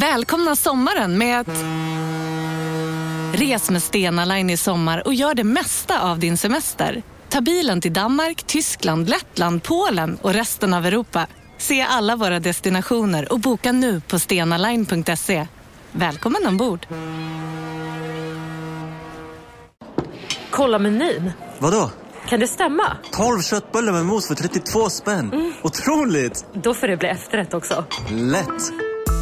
Välkomna sommaren med att... Res med Stena Line i sommar och gör det mesta av din semester. Ta bilen till Danmark, Tyskland, Lettland, Polen och resten av Europa. Se alla våra destinationer och boka nu på stenaline.se. Välkommen ombord! Kolla menyn. Vadå? Kan det stämma? 12 köttbullar med mos för 32 spänn. Otroligt! Då får det bli efterrätt också. Lätt!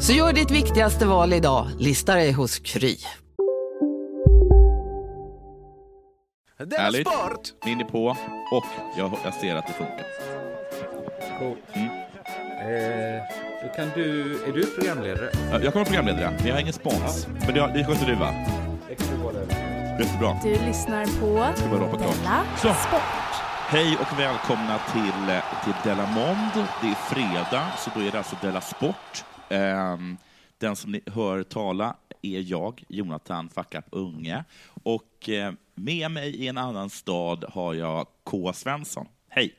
Så gör ditt viktigaste val idag, listar dig hos Kry. Härligt. Ni är på och jag, jag ser att det funkar. Cool. Mm. Eh, då kan du, är du programledare? Ja, Jag kommer vara programledare, men jag har ingen spons. Men det, det sköter du va? Det kan du vara det. Jättebra. Du lyssnar på. Della. Sport. Hej och välkomna till, eh, till Della Mond. Det är fredag, så då är det alltså Della Sport. Ehm, den som ni hör tala är jag, Jonathan Fuck Up Unge. Och eh, med mig i en annan stad har jag K. Svensson. Hej!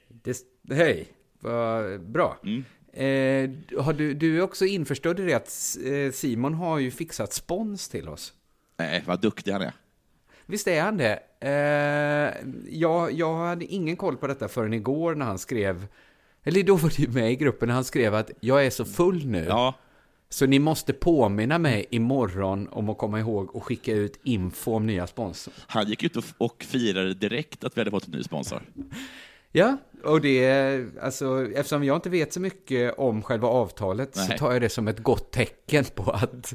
hej, vad bra. Mm. Eh, har du, du är också införstådd i det att eh, Simon har ju fixat spons till oss. Nej, vad duktig han är. Visst är han det? Eh, jag, jag hade ingen koll på detta förrän igår när han skrev, eller då var ju med i gruppen, när han skrev att jag är så full nu. Ja, Så ni måste påminna mig imorgon om att komma ihåg och skicka ut info om nya sponsor. han gick ut och, och firade direkt att vi hade fått en ny sponsor. Ja, och det är, alltså, eftersom jag inte vet så mycket om själva avtalet så Nej. tar jag det som ett gott tecken på att,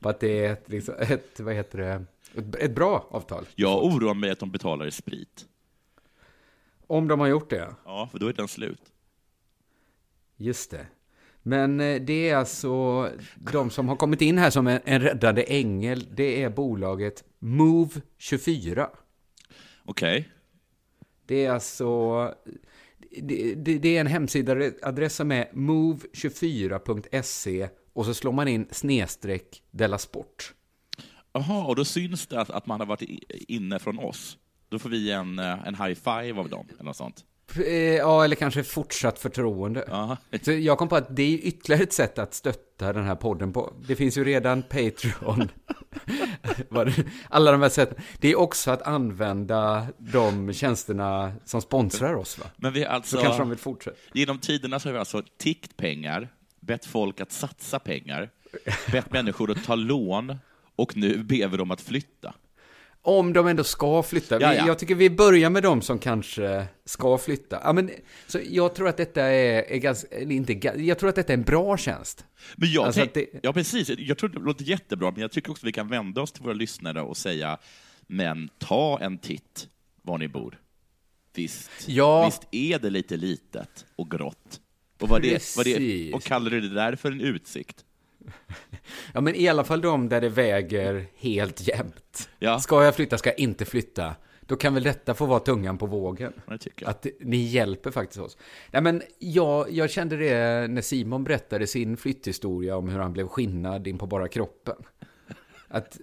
på att det är ett, liksom, ett, vad heter det, ett, ett bra avtal. Jag oroar mig att de betalar i sprit. Om de har gjort det, Ja, för då är den slut. Just det. Men eh, det är alltså de som har kommit in här som en, en räddande ängel, det är bolaget Move24. Okej. Det är alltså... Det, det, det är en hemsidaadress som är move24.se och så slår man in snedstreck Della Sport. Jaha, och då syns det att, att man har varit inne från oss. Då får vi en, eh, en high five av dem, eller något sånt. Eh, Ja, eller kanske fortsatt förtroende. Så jag kom på att det är ytterligare ett sätt att stötta den här podden på. Det finns ju redan Patreon. Alla de här sätten. Det är också att använda de tjänsterna som sponsrar oss, va? Men vi har Så alltså, kanske de vill fortsätta. genom tiderna så har vi alltså tiggt pengar, bett folk att satsa pengar, bett människor att ta lån och nu ber vi dem att flytta. Om de ändå ska flytta. Vi, Ja, ja. Jag tycker vi börjar med de som kanske ska flytta. Ja, men, så jag tror att detta är, är ganska, inte, jag tror att detta är en bra tjänst. Men jag Alltså att det- Ja, precis. Jag tror det låter jättebra, men jag tycker också vi kan vända oss till våra lyssnare och säga, men ta en titt var ni bor. Visst, Ja. visst är det lite litet och grått. Och, vad det, vad det, och kallar du det där för en utsikt? Ja, men i alla fall de där det väger helt jämnt. Ja. Ska jag flytta, ska jag inte flytta? Då kan väl detta få vara tungan på vågen. Att ni hjälper faktiskt oss. Nej, men jag, jag kände det när Simon berättade sin flytthistoria om hur han blev skinnad in på bara kroppen. Att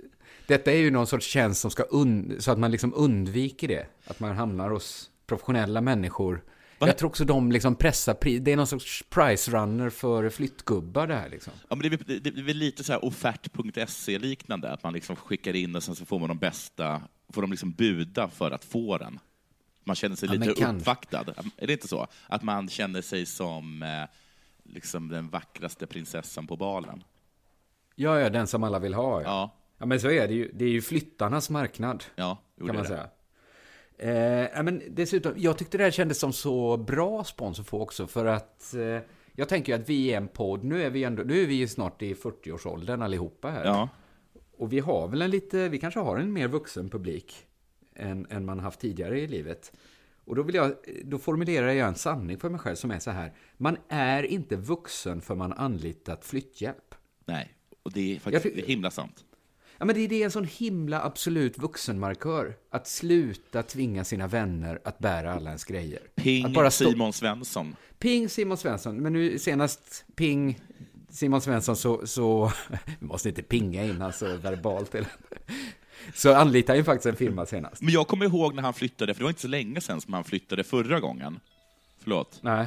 detta är ju någon sorts tjänst som ska und- så att man liksom undviker det. Att man hamnar hos professionella människor. Va? Jag tror också de liksom pressar pris. Det är någon sorts price runner för flyttgubbar det här liksom. Ja, men det, är, det är väl lite så här offert.se-liknande, att man liksom skickar in och sen så får man de bästa, får de liksom buda för att få den. Man känner sig Ja, lite uppvaktad. Är det inte så? Att man känner sig som eh, liksom den vackraste prinsessan på balen. Ja, ja, den som alla vill ha. Ja, Ja, ja men så är det ju. Det är ju flyttarnas marknad. ja, kan man det. säga. Eh, men dessutom, jag tyckte det här kändes som så bra spons att få också för att eh, jag tänker ju att vi är en podd, nu är vi, ändå, nu är vi ju snart i 40-årsåldern allihopa här. Ja, Och vi har väl en lite, vi kanske har en mer vuxen publik än, än man haft tidigare i livet. Och då, vill jag, då formulerar jag en sanning för mig själv som är så här. Man är inte vuxen för man anlitat flytthjälp. nej. Och det är Jag faktiskt är himla sant. Ja, men det är det en sån himla absolut vuxenmarkör. Att sluta tvinga sina vänner att bära alla ens grejer. Ping att bara stå- Simon Svensson. Ping Simon Svensson. Men nu senast ping Simon Svensson så, så vi måste inte pinga innan så verbalt. Eller? Så anlitade han faktiskt en firma senast. Men jag kommer ihåg när han flyttade, för det var inte så länge sedan som han flyttade förra gången. Förlåt. Nej,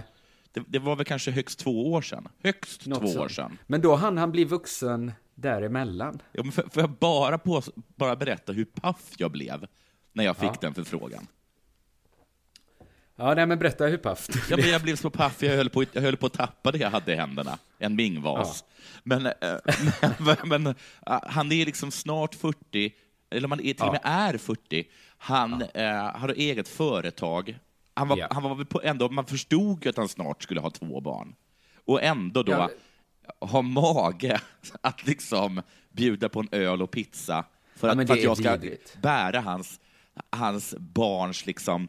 Det, det var väl kanske högst två år sedan? Högst något två år sånt. sedan. Men då hann han bli vuxen däremellan. Ja, men får, får jag bara, på, bara berätta hur paff jag blev när jag fick Ja. den förfrågan? Ja, nej men berätta hur paff Ja, men jag blev så paff, jag höll, på, jag höll på att tappa det jag hade i händerna. En mingvas. Men, eh, men, men eh, han är liksom snart 40, eller man är, till och med är 40. Han eh, har eget företag. Han var, Ja. han var på, ändå, man förstod ju att han snart skulle ha två barn. Och ändå då Ja. ha mage att liksom bjuda på en öl och pizza för Ja, att, men för att jag ska vidrigt. bära hans, hans barns liksom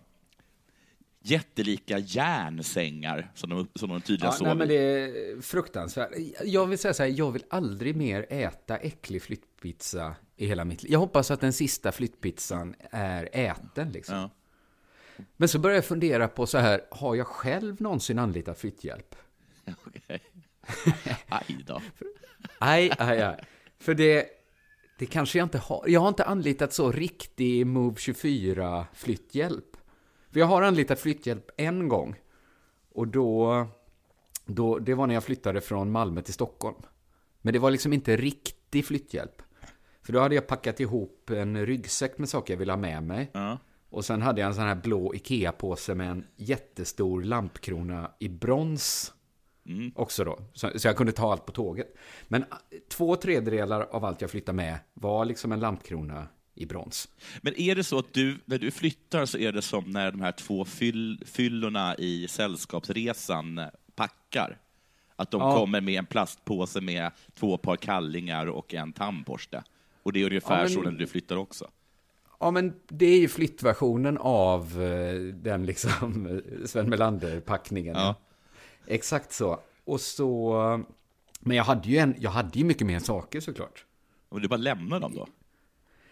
jättelika järnsängar som de, som de tydligen Ja, sov nej, men det är fruktansvärt. Jag vill säga så här, jag vill aldrig mer äta äcklig flyttpizza i hela mitt liv. Jag hoppas att den sista flyttpizzan är äten liksom. Ja. Men så börjar jag fundera på så här, har jag själv någonsin anlitat flytthjälp? Okej. Aj då. Nej, aj, aj. För det, det kanske jag inte har. Jag har inte anlitat så riktig Move 24 flytthjälp. För jag har anlitat flytthjälp en gång. Och då, då, det var när jag flyttade från Malmö till Stockholm. Men det var liksom inte riktig flytthjälp. För då hade jag packat ihop en ryggsäck med saker jag ville ha med mig. Ja. Och sen hade jag en sån här blå Ikea-påse med en jättestor lampkrona i brons. Också då. Så, så jag kunde ta allt på tåget. Men ah, två tredjedelar av allt jag flyttade med var liksom en lampkrona i brons. Men är det så att du, när du flyttar så är det som när de här två fyll, fyllorna i Sällskapsresan packar? Att de Ja. kommer med en plastpåse med två par kallingar och en tandborste? Och det är ungefär Ja, men- så när du flyttar också? Ja, men det är ju flyttversionen av eh, den liksom Sven Melander-packningen. Ja. Exakt så. Och så... Men jag hade ju, en, jag hade ju mycket mer saker såklart. Och du bara lämnar dem då?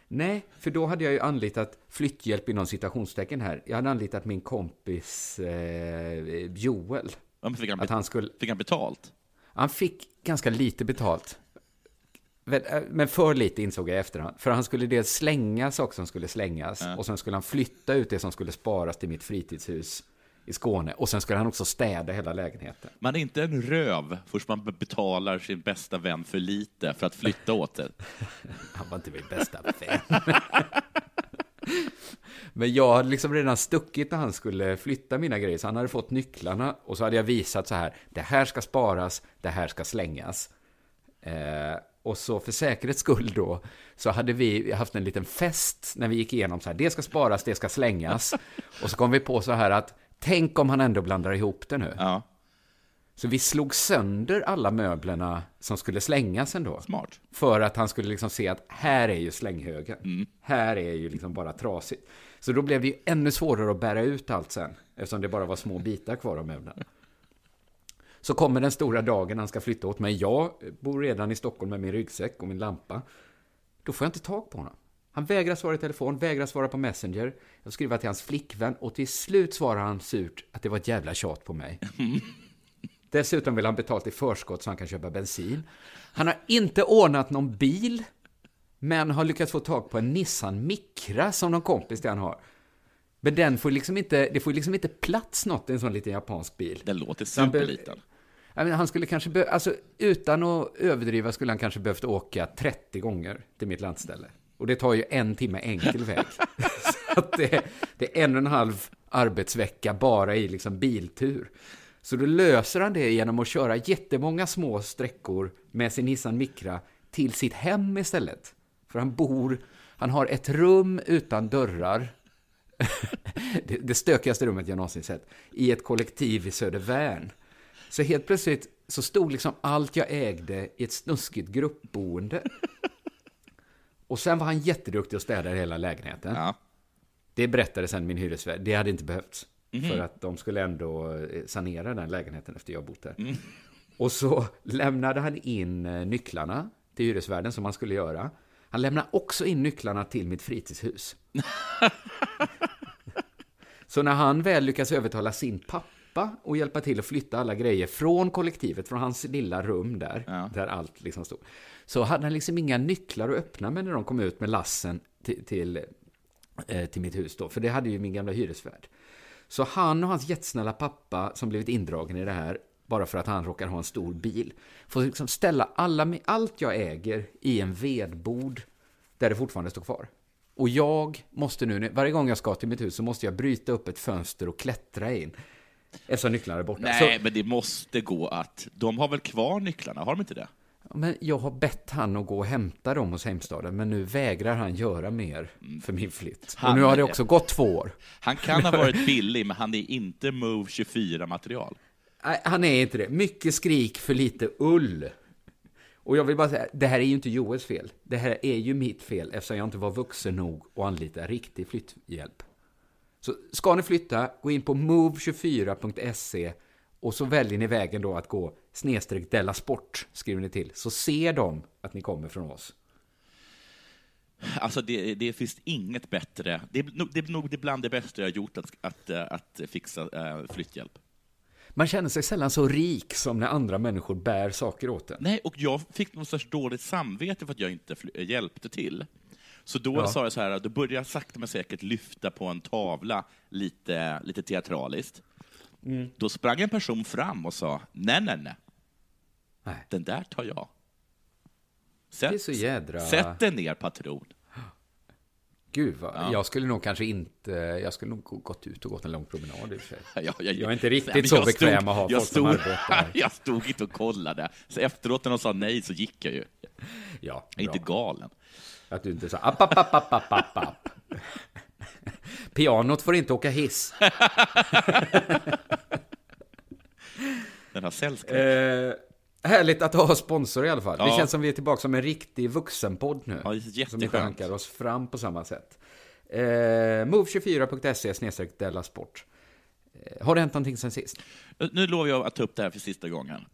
Nej, för då hade jag ju anlitat flytthjälp inom citationstecken här. Jag hade anlitat min kompis eh, Joel. Ja, men fick, han Att han skulle... fick han betalt? Han fick ganska lite betalt. Men- äh, Men för lite insåg jag i efterhand. För han skulle dels slänga saker som skulle slängas. Och sen skulle han flytta ut det som skulle sparas till mitt fritidshus i Skåne. Och sen skulle han också städa hela lägenheten. Man är inte en röv först man betalar sin bästa vän för lite för att flytta åt det. Han var inte min bästa vän. Men jag hade liksom redan stuckit när han skulle flytta mina grejer. Så han hade fått nycklarna och så hade jag visat så här. Det här ska sparas, det här ska slängas. Eh, och så för säkerhets skull då så hade vi haft en liten fest när vi gick igenom så här. Det ska sparas, det ska slängas. Och så kom vi på så här att tänk om han ändå blandar ihop det nu. Ja, Så vi slog sönder alla möblerna som skulle slängas ändå. smart. För att han skulle liksom se att här är ju slänghögen. Här är ju liksom bara trasigt. Så då blev det ju ännu svårare att bära ut allt sen. Eftersom det bara var små bitar kvar av möblerna. Så kommer den stora dagen han ska flytta åt mig. Jag bor redan i Stockholm med min ryggsäck och min lampa. Då får jag inte tag på honom. Han vägrar svara i telefon, vägrar svara på Messenger. Jag skriver till hans flickvän och till slut svarar han surt att det var ett jävla tjat på mig. Dessutom vill han betalt i förskott så han kan köpa bensin. Han har inte ordnat någon bil, men har lyckats få tag på en Nissan Micra som någon kompis till han har. Men den får liksom inte, det får liksom inte plats något i en sån liten japansk bil. Den låter Han superliten. Menar, han skulle kanske, be- alltså utan att överdriva skulle han kanske behövt åka 30 gånger till mitt landställe. Och det tar ju en timme enkel väg. Så att det, det är en och en halv arbetsvecka bara i liksom biltur. Så då löser han det genom att köra jättemånga små sträckor med sin Nissan Micra till sitt hem istället. För han bor, han har ett rum utan dörrar det, det stökigaste rummet jag någonsin sett, i ett kollektiv i Södervärn. Så helt plötsligt så stod liksom allt jag ägde i ett snuskigt gruppboende. Och sen var han jätteduktig och städade hela lägenheten. Ja. Det berättade sen min hyresvärd. Det hade inte behövts. För att de skulle ändå eh, sanera den lägenheten efter jag bott där. Och så lämnade han in eh, nycklarna till hyresvärden som han skulle göra. Han lämnar också in nycklarna till mitt fritidshus. Så när han väl lyckas övertala sin pappa och hjälpa till att flytta alla grejer från kollektivet, från hans lilla rum där, Ja. där allt liksom stod, så hade han liksom inga nycklar att öppna med när de kom ut med lassen till, till, eh, till mitt hus då, för det hade ju min gamla hyresvärd. Så han och hans jättesnälla pappa, som blivit indragen i det här, bara för att han råkar ha en stor bil, får liksom ställa alla, allt jag äger i en vedbod där det fortfarande står kvar. Och jag måste nu, varje gång jag ska till mitt hus så måste jag bryta upp ett fönster och klättra in. Eftersom nycklarna är borta. Nej, Så, men det måste gå att... De har väl kvar nycklarna, har de inte det? Men jag har bett han att gå och hämta dem hos Heimstaden, men nu vägrar han göra mer för min flytt. Han- Och nu har det också gått två år. Han kan ha varit billig, men han är inte Move 24-material. Nej, han är inte det. Mycket skrik för lite ull. Och jag vill bara säga, det här är ju inte Joels fel. Det här är ju mitt fel eftersom jag inte var vuxen nog att anlita riktig flytthjälp. Så ska ni flytta, gå in på move24.se och så väljer ni vägen då att gå snedstreck Della Sport, skriver ni till. Så ser de att ni kommer från oss. Alltså, det, det finns inget bättre. Det är, nog- det är nog det bland det bästa jag gjort, att, att, att fixa äh, flytthjälp. Man känner sig sällan så rik som när andra människor bär saker åt en. Nej, och jag fick någon sorts dåligt samvete för att jag inte hjälpte till. Så då Ja. sa jag så här, då började jag sakta men säkert lyfta på en tavla lite, lite teatraliskt. Mm. Då sprang en person fram och sa, nej, nej, nej, Nej. den där tar jag. Sätt, Det är så jädra- sätt dig ner, patron. Gud, vad, jag skulle nog kanske inte... Jag skulle nog gå- gått ut och gått en lång promenad i och för sig. Jag, Jag är inte riktigt Nej, så jag bekväm att ha jag folk som stod, arbetar. Jag stod inte och kollade. Så efteråt när de sa nej så gick jag ju. Ja, Jag är inte galen. Att du inte sa app, app, app, app, app, app, app. Pianot får inte åka hiss. Den har sällskap. Eh, härligt att ha sponsor i alla fall. Det Ja. känns som vi är tillbaka som en riktig vuxenpodd nu. Ja, det är som jätteskönt. inte hankar oss fram på samma sätt. Eh, Move24.se snedstreck Della Sport. Eh, har det hänt någonting sen sist? Nu lovar jag att ta upp det här för sista gången.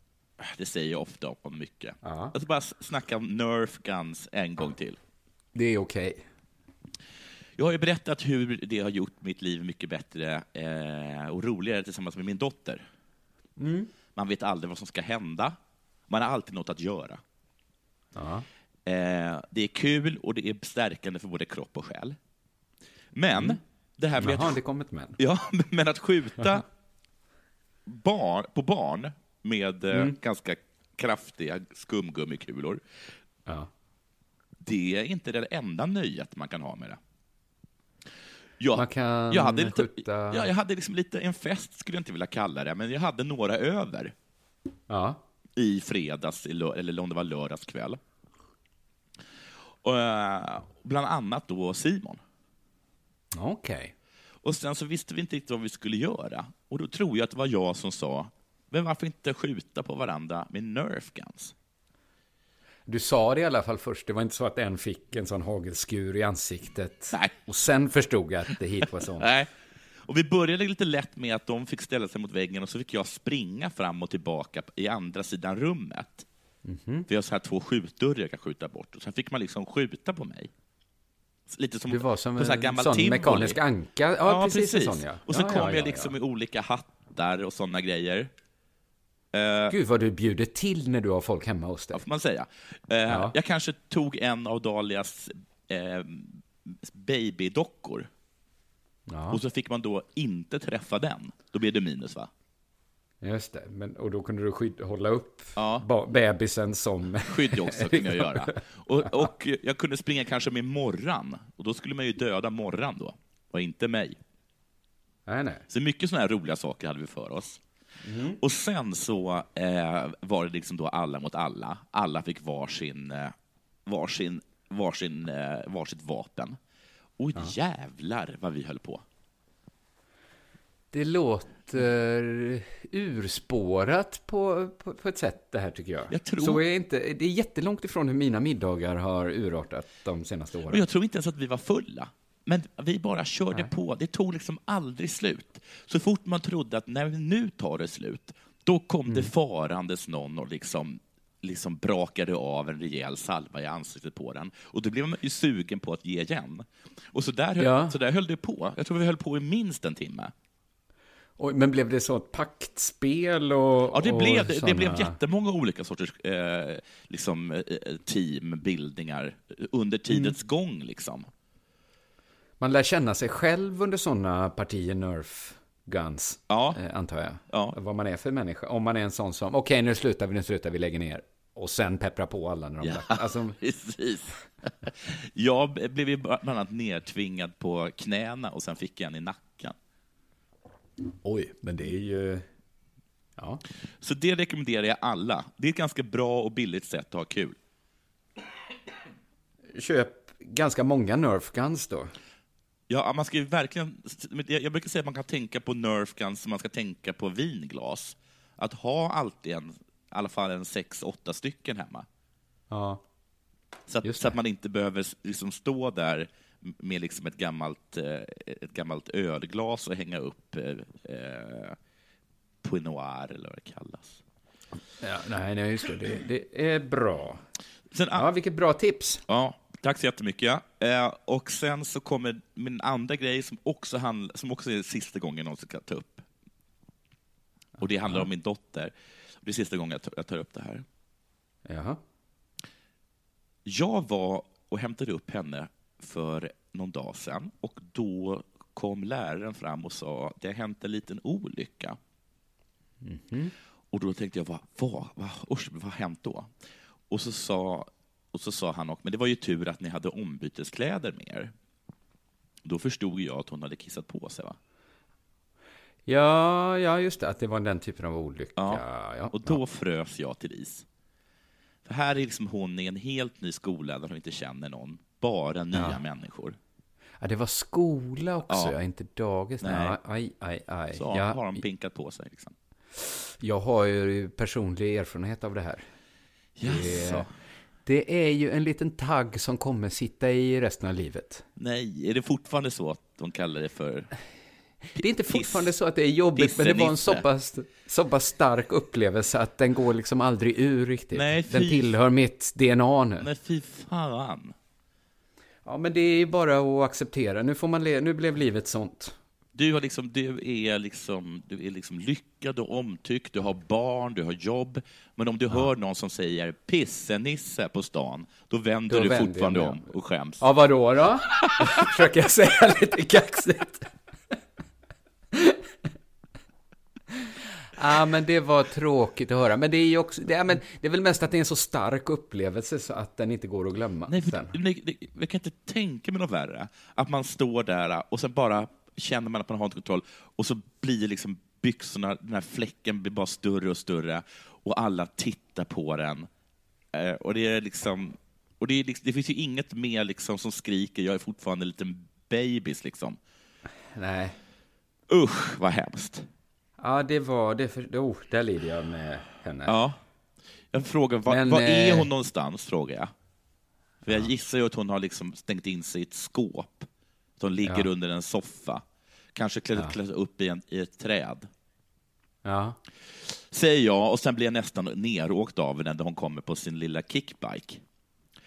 Det säger jag ofta om mycket. Ja. Jag ska bara snacka om Nerf Guns en gång till. Det är okej. Jag har ju berättat hur det har gjort mitt liv mycket bättre eh, och roligare tillsammans med min dotter. Man vet aldrig vad som ska hända. Man har alltid något att göra. Ja. Eh, det är kul och det är stärkande för både kropp och själ. Men, det här med Jaha, att det kom ett men. Ja, men att skjuta barn, på barn med eh, Mm. ganska kraftiga skumgummikulor, Ja. det är inte det enda nöjet man kan ha med det. Jag, jag hade lite, skjuta- ja, jag hade liksom lite en fest, skulle jag inte vilja kalla det, men jag hade några över Ja. i fredags, eller om det var lördagskväll. Och, eh, bland annat då Simon. Okej. Och sen så visste vi inte riktigt vad vi skulle göra. Och då tror jag att det var jag som sa, men varför inte skjuta på varandra med Nerf Guns? Du sa det i alla fall först. Det var inte så att en fick en sån hagelskur i ansiktet. Nej. Och sen förstod jag att det hit var sånt. Nej. Och vi började lite lätt med att de fick ställa sig mot väggen och så fick jag springa fram och tillbaka i andra sidan rummet. För jag har så här två skjutdörrar jag kan skjuta bort. Och sen fick man liksom skjuta på mig. Lite som Du var som på så en gammal sån tivoli. mekanisk anka. Ja, precis, en sån ja. Och så ja, kom ja, jag ja, liksom ja. i olika hattar och sådana grejer. Eh, Gud vad du bjuder till när du har folk hemma hos dig. Ja, får man säga. Eh, Ja. Jag kanske tog en av Dalias eh, babydockor Ja, och så fick man då inte träffa den. Då blir det minus, va? just det. Men, och då kunde du skyd- hålla upp Ja. bebisen som... Skydd också kunde jag göra. Och, och jag kunde springa kanske med morran, och då skulle man ju döda morran då, och inte mig. nej, nej. Så mycket sådana här roliga saker hade vi för oss. Och sen så eh, var det liksom då alla mot alla. Alla fick varsin, eh, varsin, varsin, eh, varsitt vapen. Och jävlar vad vi höll på. Det låter urspårat på, på, på ett sätt det här tycker jag. Jag tror- Så är inte, det är jättelångt ifrån hur mina middagar har urartat de senaste åren. Men jag tror inte ens att vi var fulla. Men vi bara körde på. Det tog liksom aldrig slut. Så fort man trodde att när nu tar det slut, då kom det farandes någon och liksom liksom brakade av en rejäl salva i ansiktet på den. Och då blev man ju sugen på att ge igen. Och så där, höll, Ja. så där höll det på. Jag tror vi höll på i minst en timme. Oj, men blev det så ett paktspel och Ja, det och blev, det, såna... det blev jättemånga olika sorters eh, liksom, eh, teambildningar under tidens gång. Liksom. Man lär känna sig själv under sådana partier Nerf Guns, Ja. eh, antar jag. Ja. Vad man är för människa. Om man är en sån som, okej nu slutar vi, nu slutar vi, lägger ner. Och sen peppra på alla när de... Ja, Alltså, precis. Jag blev ju bland annat nedtvingad på knäna och sen fick jag en i nacken. oj, men det är ju... Ja. Så det rekommenderar jag alla. Det är ett ganska bra och billigt sätt att ha kul. Köp ganska många Nerf Guns då. Ja, man ska ju verkligen... Jag brukar säga att man kan tänka på Nerf Guns som man ska tänka på vinglas. Att ha alltid en, i alla fall en sex, åtta stycken hemma. Ja. Så att, så att man inte behöver liksom stå där med liksom ett, gammalt, eh, ett gammalt ölglas och hänga upp eh, eh, Pinot Noir eller vad det kallas. ja nej, nej, just det. det. Det är bra. Sen, Ja, vilket bra tips. Ja, tack så jättemycket. Eh, och sen så kommer min andra grej som också, handl- som också är sista gången jag ska ta upp. Och det handlar om min dotter. Det är sista gången jag tar, jag tar upp det här. Jaha. Jag var och hämtade upp henne för någon dag sedan och då kom läraren fram och sa det har hänt en liten olycka. Och då tänkte jag, vad, vad, vad, usch, vad har hänt då? Och så sa, och så sa han, också, men det var ju tur att ni hade ombyteskläder med er. Då förstod jag att hon hade kissat på sig. Va? Ja, ja, just det. Att det var den typen av olycka. Ja. Ja, Och då frös jag till is. För här är liksom hon i en helt ny skola där hon inte känner någon. Bara nya Ja. människor. Ja, det var skola också, Ja. ja. inte dagis. Nej. Aj, aj, aj. Så ja, har de pinkat på sig. Liksom. Jag har ju personlig erfarenhet av det här. Jaså? Det är ju en liten tagg som kommer sitta i resten av livet. Nej, är det fortfarande så att de kallar det för... Det är inte fortfarande så att det är jobbigt, men det var en så pass, så pass stark upplevelse att den går liksom aldrig ur riktigt. Nej, den fy- tillhör mitt DNA nu. Nej, fy fan. Ja, men det är bara att acceptera. Nu, får man le- nu blev livet sånt. Du, har liksom, du, är liksom, du är liksom lyckad och omtyckt, du har barn, du har jobb. Men om du hör någon som säger pissenisse på stan, då vänder Då du vänder fortfarande om och skäms. Ja, vadå då? Försöker jag säga lite kaxigt. Ja, men det var tråkigt att höra. Men det är ju också, det är, men det är väl mest att det är en så stark upplevelse så att den inte går att glömma Nej, för, nej, det, jag kan inte tänka mig något värre. Att man står där och sen bara känner man att man har inte kontroll och så blir liksom byxorna, den här fläcken blir bara större och större och alla tittar på den. Eh, och det är liksom, och det, är liksom, det finns ju inget mer liksom som skriker, jag är fortfarande en liten babys liksom. Nej. Usch, vad hemskt. Ja, det var, det för, oh, där lider jag med henne. Ja. Jag frågar, var, Men, var är eh, hon någonstans, frågar jag. För jag gissar ju att hon har liksom stängt in sig i ett skåp. Hon ligger Ja. under en soffa. Kanske klättrat klättrat upp i, en, i ett träd. Ja. Säger jag, och sen blir jag nästan neråkt av henne när hon kommer på sin lilla kickbike.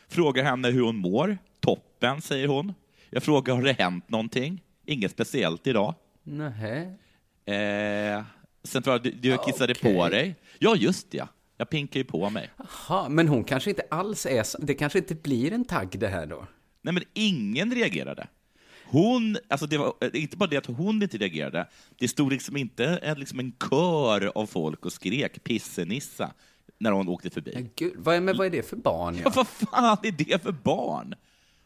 Frågar henne hur hon mår. Toppen, säger hon. Jag frågar, har det hänt någonting? Inget speciellt idag. Nähä. Eh, sen jag, du, du kissade Okej. på dig. Ja, just det. ja. Jag pinkar ju på mig. Jaha, men hon kanske inte alls är så, det kanske inte blir en tagg det här då? Nej, men ingen reagerade. Hon, alltså det var eh, inte bara det att hon inte reagerade, det stod liksom inte en, liksom en kör av folk och skrek pissenissa när hon åkte förbi. Men Gud, vad, är- men vad är det för barn? Ja, Ja? vad fan är det för barn?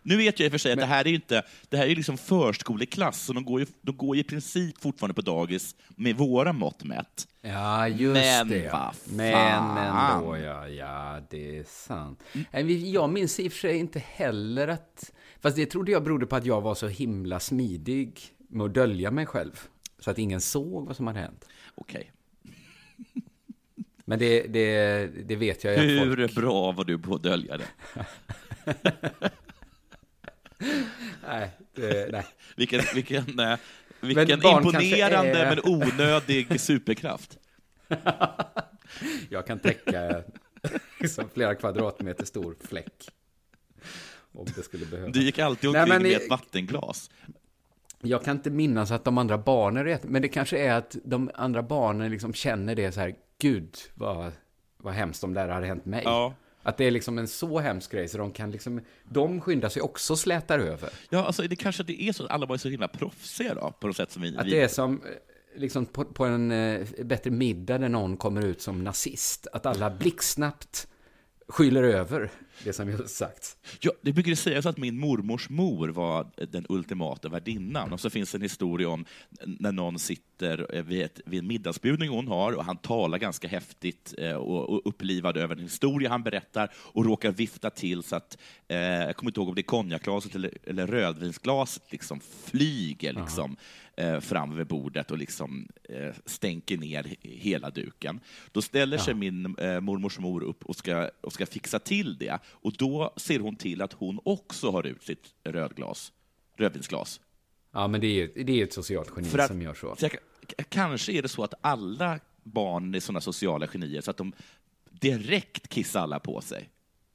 Nu vet jag i och för sig att det här är inte, det här är liksom förskoleklass, så de går ju, de går ju i princip fortfarande på dagis med våra mått mätt. Ja, just Men det. ja. fan. Men ändå, ja. Ja, det är sant. Jag minns i och för sig inte heller att... Fast det trodde jag berodde på att jag var så himla smidig med att dölja mig själv. Så att ingen såg vad som hade hänt. Okej. Men det, det, det vet jag ju att folk... Hur bra var du på att dölja det? Nej, det, nej. Vilken, vilken, eh, vilken kanske imponerande är- men onödig superkraft. Jag kan täcka liksom flera kvadratmeter stor fläck. Om det skulle behövas. Du gick alltid Nej, omkring men med ett vattenglas. Jag kan inte minnas att de andra barnen vet, men det kanske är att de andra barnen liksom känner det så här, gud vad, vad hemskt om det här hade hänt mig. Ja. Att det är liksom en så hemsk grej så de kan liksom, de skyndar sig också slätar över. Ja, alltså det kanske det är så att alla var så himla proffsiga då, på något sätt som vi... Att det är som eh, liksom på, på en eh, bättre middag där någon kommer ut som nazist. Att alla blixtsnabbt skyller över det som just sagts. Ja, det brukar sägas att min mormors mor var den ultimata värdinnan. Och så finns en historia om när någon sitter vid, ett, vid en middagsbjudning hon har och han talar ganska häftigt eh, och, och upplivad över en historia han berättar och råkar vifta till så att, eh, jag kommer inte ihåg om det är konjakglaset eller, eller rödvinsglaset liksom flyger liksom, eh, fram vid bordet och liksom eh, stänker ner he- hela duken. Då ställer sig min eh, mormors mor upp och ska, och ska fixa till det. Och då ser hon till att hon också har ut sitt rödglas, rödvinsglas. Ja, men det är ju det är ett socialt geni att- som gör så. Så jag, kanske är det så att alla barn är sådana sociala genier så att de direkt kissar alla på sig.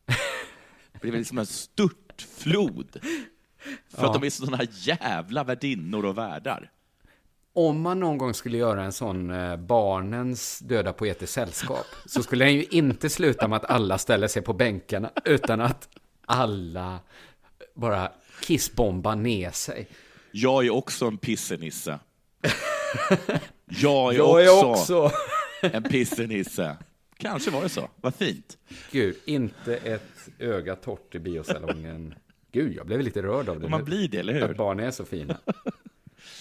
Det blir liksom en störtflod. För att Ja. de är sådana jävla värdinnor och värdar. Om man någon gång skulle göra en sån eh, barnens döda poeters sällskap så skulle den ju inte sluta med att alla ställer sig på bänkarna utan att alla bara kissbombar ner sig. Jag är också en pissenisse. Jag är, Jag är också, också... en pissenisse. Kanske var det så. Vad fint. Gud, inte ett öga torrt i biosalongen. Gud, jag blev lite rörd av det Man nu. blir det, eller hur? Att barn är så fina.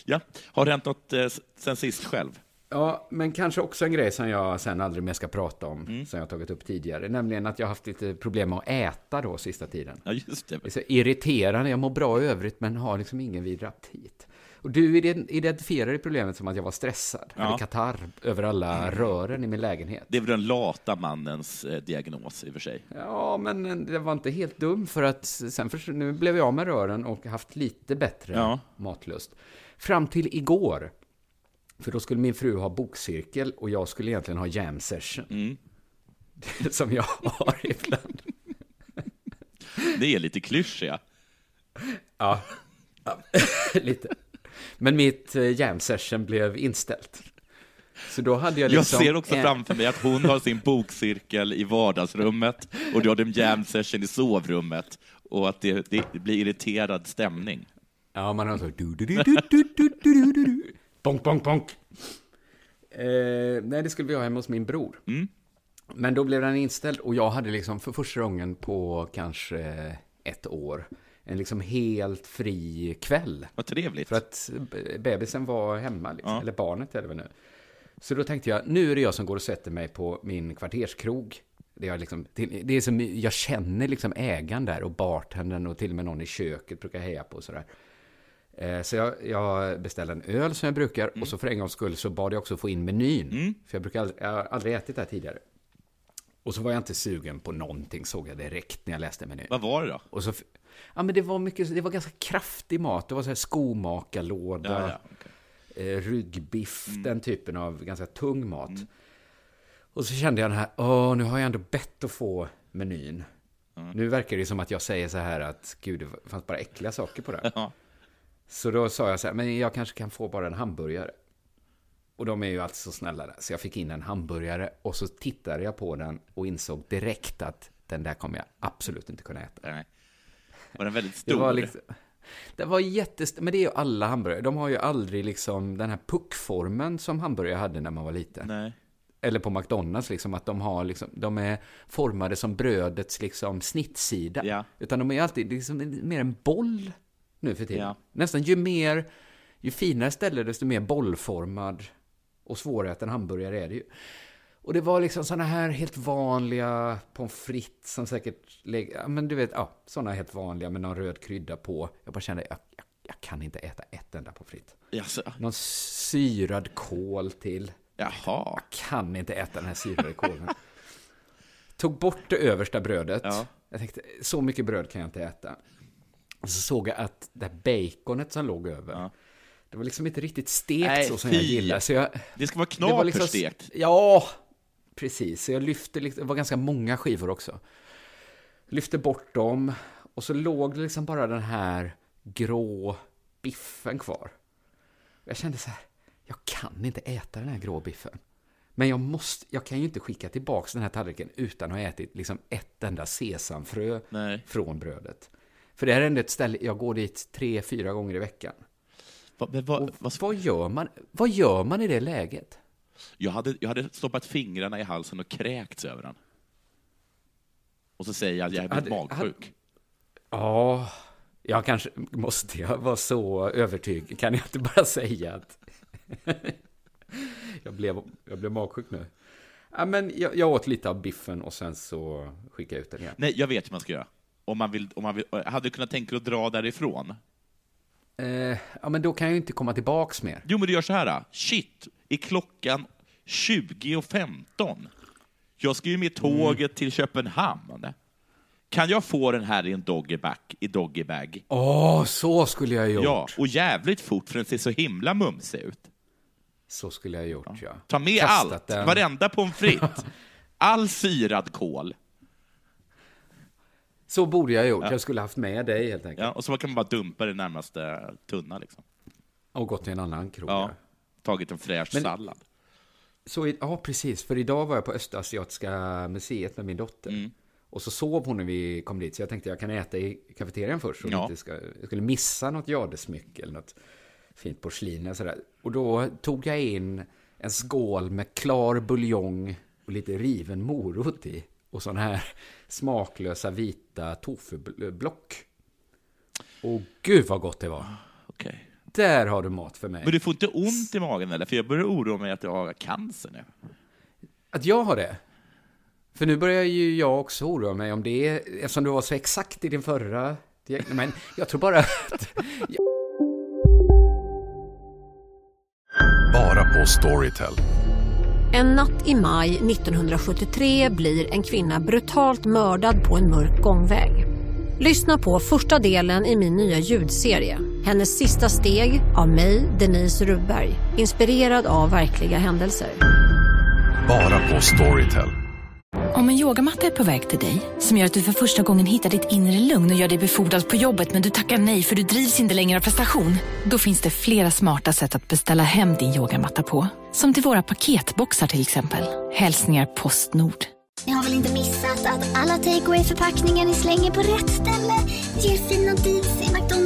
Ja. Har det hänt något eh, sen sist själv? Ja, men kanske också en grej som jag sen aldrig mer ska prata om, Mm. som jag tagit upp tidigare, nämligen att jag haft lite problem med att äta då sista tiden. Ja, just det. Det är så irriterande, jag mår bra i övrigt men har liksom ingen vidare aptit. Och du ident- identifierade problemet som att jag var stressad, Ja. hade katarr över alla rören i min lägenhet. Det är väl den lata mannens eh, diagnos i och för sig. Ja, men det var inte helt dum för att sen för, nu blev jag med rören och haft lite bättre Ja. matlust. Fram till igår. För då skulle min fru ha bokcirkel och jag skulle egentligen ha jam session. Mm. Som jag har ibland. Det är lite klyschiga. Ja, ja lite. Men mitt eh, jam session blev inställt. Så då hade jag liksom... Jag ser också en... framför mig att hon har sin bokcirkel i vardagsrummet och du har din jam session i sovrummet och att det, det blir irriterad stämning. Ja, man har så... Du, du, du, du, du, du, du, du. Bonk, bonk, bonk. Eh, nej, det skulle vi ha hemma hos min bror. Mm. Men då blev den inställd och jag hade liksom för första gången på kanske ett år en liksom helt fri kväll. Vad trevligt. För att be- bebisen var hemma, liksom. Ja. eller barnet är det väl nu. Så då tänkte jag, nu är det jag som går och sätter mig på min kvarterskrog. Det är, liksom, det är som, jag känner liksom ägaren där och bartendern och till och med någon i köket brukar heja på och sådär. Eh, Så jag, jag beställde en öl som jag brukar Mm. och så för en gångs skull så bad jag också få in menyn. För jag, brukar aldrig, jag har aldrig ätit det här tidigare. Och så var jag inte sugen på någonting såg jag direkt när jag läste menyn. Vad var det då? Och så, ja men det var mycket, det var ganska kraftig mat. Det var så här skomakarlåda, Ja, ja, okej. eh, ryggbiff, Mm. den typen av ganska tung mat. Och så kände jag den här, åh, nu har jag ändå bett att få menyn. Nu verkar det som att jag säger så här att, gud, det fanns bara äckliga saker på den. Ja. Så då sa jag så här, men jag kanske kan få bara en hamburgare. Och de är ju alltid så snälla där. Så jag fick in en hamburgare och så tittade jag på den och insåg direkt att den där kommer jag absolut inte kunna äta. Nej. Var den väldigt Det stor? var liksom... Det var jättest... Men det är ju alla hamburgare. De har ju aldrig liksom den här puckformen som hamburgare hade när man var liten. Nej. Eller på McDonalds liksom, att de har liksom, de är formade som brödets liksom snittsida. Ja. Utan de är alltid liksom mer en boll nu för tiden. Ja. Nästan ju mer, ju finare ställe desto mer bollformad och svåräten hamburgare är det ju. Och det var liksom sådana här helt vanliga pommes frites som säkert lägger, men du vet, ja, sådana helt vanliga med någon röd krydda på. Jag bara kände, jag, jag, jag kan inte äta ett enda pommes frites. Jaså? Någon syrad kål till. Jaha. Jag kan inte äta den här syrade kålen. Tog bort det översta brödet. Ja. Jag tänkte, så mycket bröd kan jag inte äta. Och så såg jag att det här baconet som låg över, Ja. det var liksom inte riktigt stekt Nej, så som jag fy. gillar. Så jag, Det ska vara knaperstekt. liksom, Ja, Precis, så jag lyfte, liksom- det var ganska många skivor också. Lyfte bort dem och så låg det liksom bara den här grå biffen kvar. Jag kände så här, jag kan inte äta den här grå biffen. Men jag, måste, jag kan ju inte skicka tillbaka den här tallriken utan att ha ätit liksom ett enda sesamfrö Nej. från brödet. För det här är ändå ett ställe, jag går dit tre, fyra gånger i veckan. Va, Och vad- vad, gör man, vad gör man i det läget? Jag, hade, jag hade stoppat fingrarna i halsen och kräkts över den. Och så säger jag att jag är Hade- magsjuk. Ja, jag kanske måste jag vara så övertygad. Kan jag inte bara säga att jag, blev, jag blev magsjuk nu? Ja, men jag, jag åt lite av biffen och sen så skickade jag ut den igen. Nej, jag vet hur man ska göra. Om man vill, om man vill, hade du kunnat tänka dig att dra därifrån? Eh, ja, men då kan jag ju inte komma tillbaks mer. Jo, men du gör så här. Shit, är klockan 20.15? Jag ska ju med tåget till Köpenhamn. Kan jag få den här i en doggybag? I doggybag? Åh, så skulle jag ha gjort. Ja, och jävligt fort för den ser så himla mumsig ut. Så skulle jag ha gjort, ja. Ta med Kastat allt, den. varenda pommes frites. All syrad kål. Så borde jag ha gjort. Jag skulle ha haft med dig helt enkelt. Ja, och så kan man bara dumpa det närmaste tunna. Liksom. Och gått till en annan krog. Ja, ja. Tagit en fräsch Men- sallad. Så, ja, precis. För idag var jag på Östasiatiska museet med min dotter. Mm. Och så sov hon när vi kom dit, så jag tänkte jag kan äta i kafeterian först. Så Ja. inte ska, jag skulle missa något jadesmycke eller något fint porslin eller sådär. Och då tog jag in en skål med klar buljong och lite riven morot i. Och sådana här smaklösa vita tofublock. Och gud vad gott det var. Okej. Där har du mat för mig. Men du får inte ont i magen eller? För jag börjar oroa mig att du har cancer nu. Att jag har det? För nu börjar ju jag också oroa mig om det, eftersom du var så exakt i din förra... Men jag tror bara att... Bara på Storytel. En natt i maj 1973 blir en kvinna brutalt mördad på en mörk gångväg. Lyssna på första delen i min nya ljudserie. Hennes sista steg av mig, Denise Rubberg. Inspirerad av verkliga händelser. Bara på Storytel. Om en yogamatta är på väg till dig, som gör att du för första gången hittar ditt inre lugn och gör dig befordrad på jobbet men du tackar nej för du drivs inte längre av prestation. Då finns det flera smarta sätt att beställa hem din yogamatta på. Som till våra paketboxar till exempel. Hälsningar Postnord. Ni har väl inte missat att alla takeaway förpackningar ni slänger på rätt ställe ger fina deals i McDonalds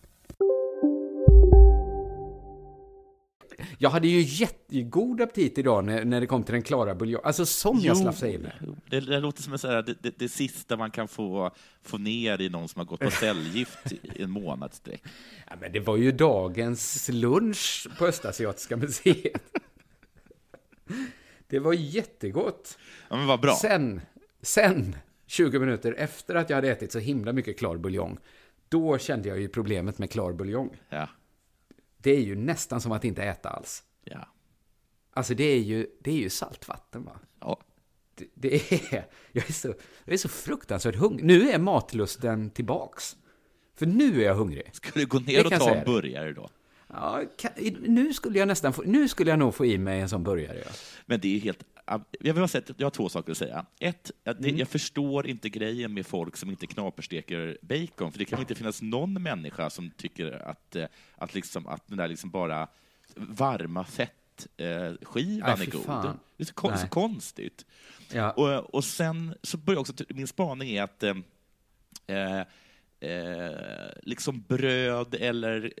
Jag hade ju jättegod aptit idag när, när det kom till den klara buljongen. Alltså som jag slafsade i mig. det, det låter som här, det, det, det sista man kan få, få ner i någon som har gått på cellgift i en månad sträck. Ja, men det var ju dagens lunch på Östasiatiska museet. Det var jättegott. Ja, men vad bra. Sen, sen, 20 minuter efter att jag hade ätit så himla mycket klar buljong, då kände jag ju problemet med klar buljong. Ja, Det är ju nästan som att inte äta alls. ja. Alltså det är ju, det är ju saltvatten va? ja. Det, det är, jag är, så, jag är så fruktansvärt hungrig. Nu är matlusten tillbaks. För nu är jag hungrig. Ska du gå ner och ta en burgare då? Ja, kan, nu skulle jag nästan få, nu skulle jag nog få i mig en sån burgare. Ja. Men det är helt... Jag, vill bara säga, att jag har två saker att säga. Ett, att Mm. jag förstår inte grejen med folk som inte knapersteker bacon, för det kan inte finnas någon människa som tycker att, eh, att, liksom, att den där liksom bara varma fettskivan Nej, är god. fan. Det är så, kon- så konstigt. Ja. Och, och sen så börjar också, min spaning är att eh, eh, liksom bröd eller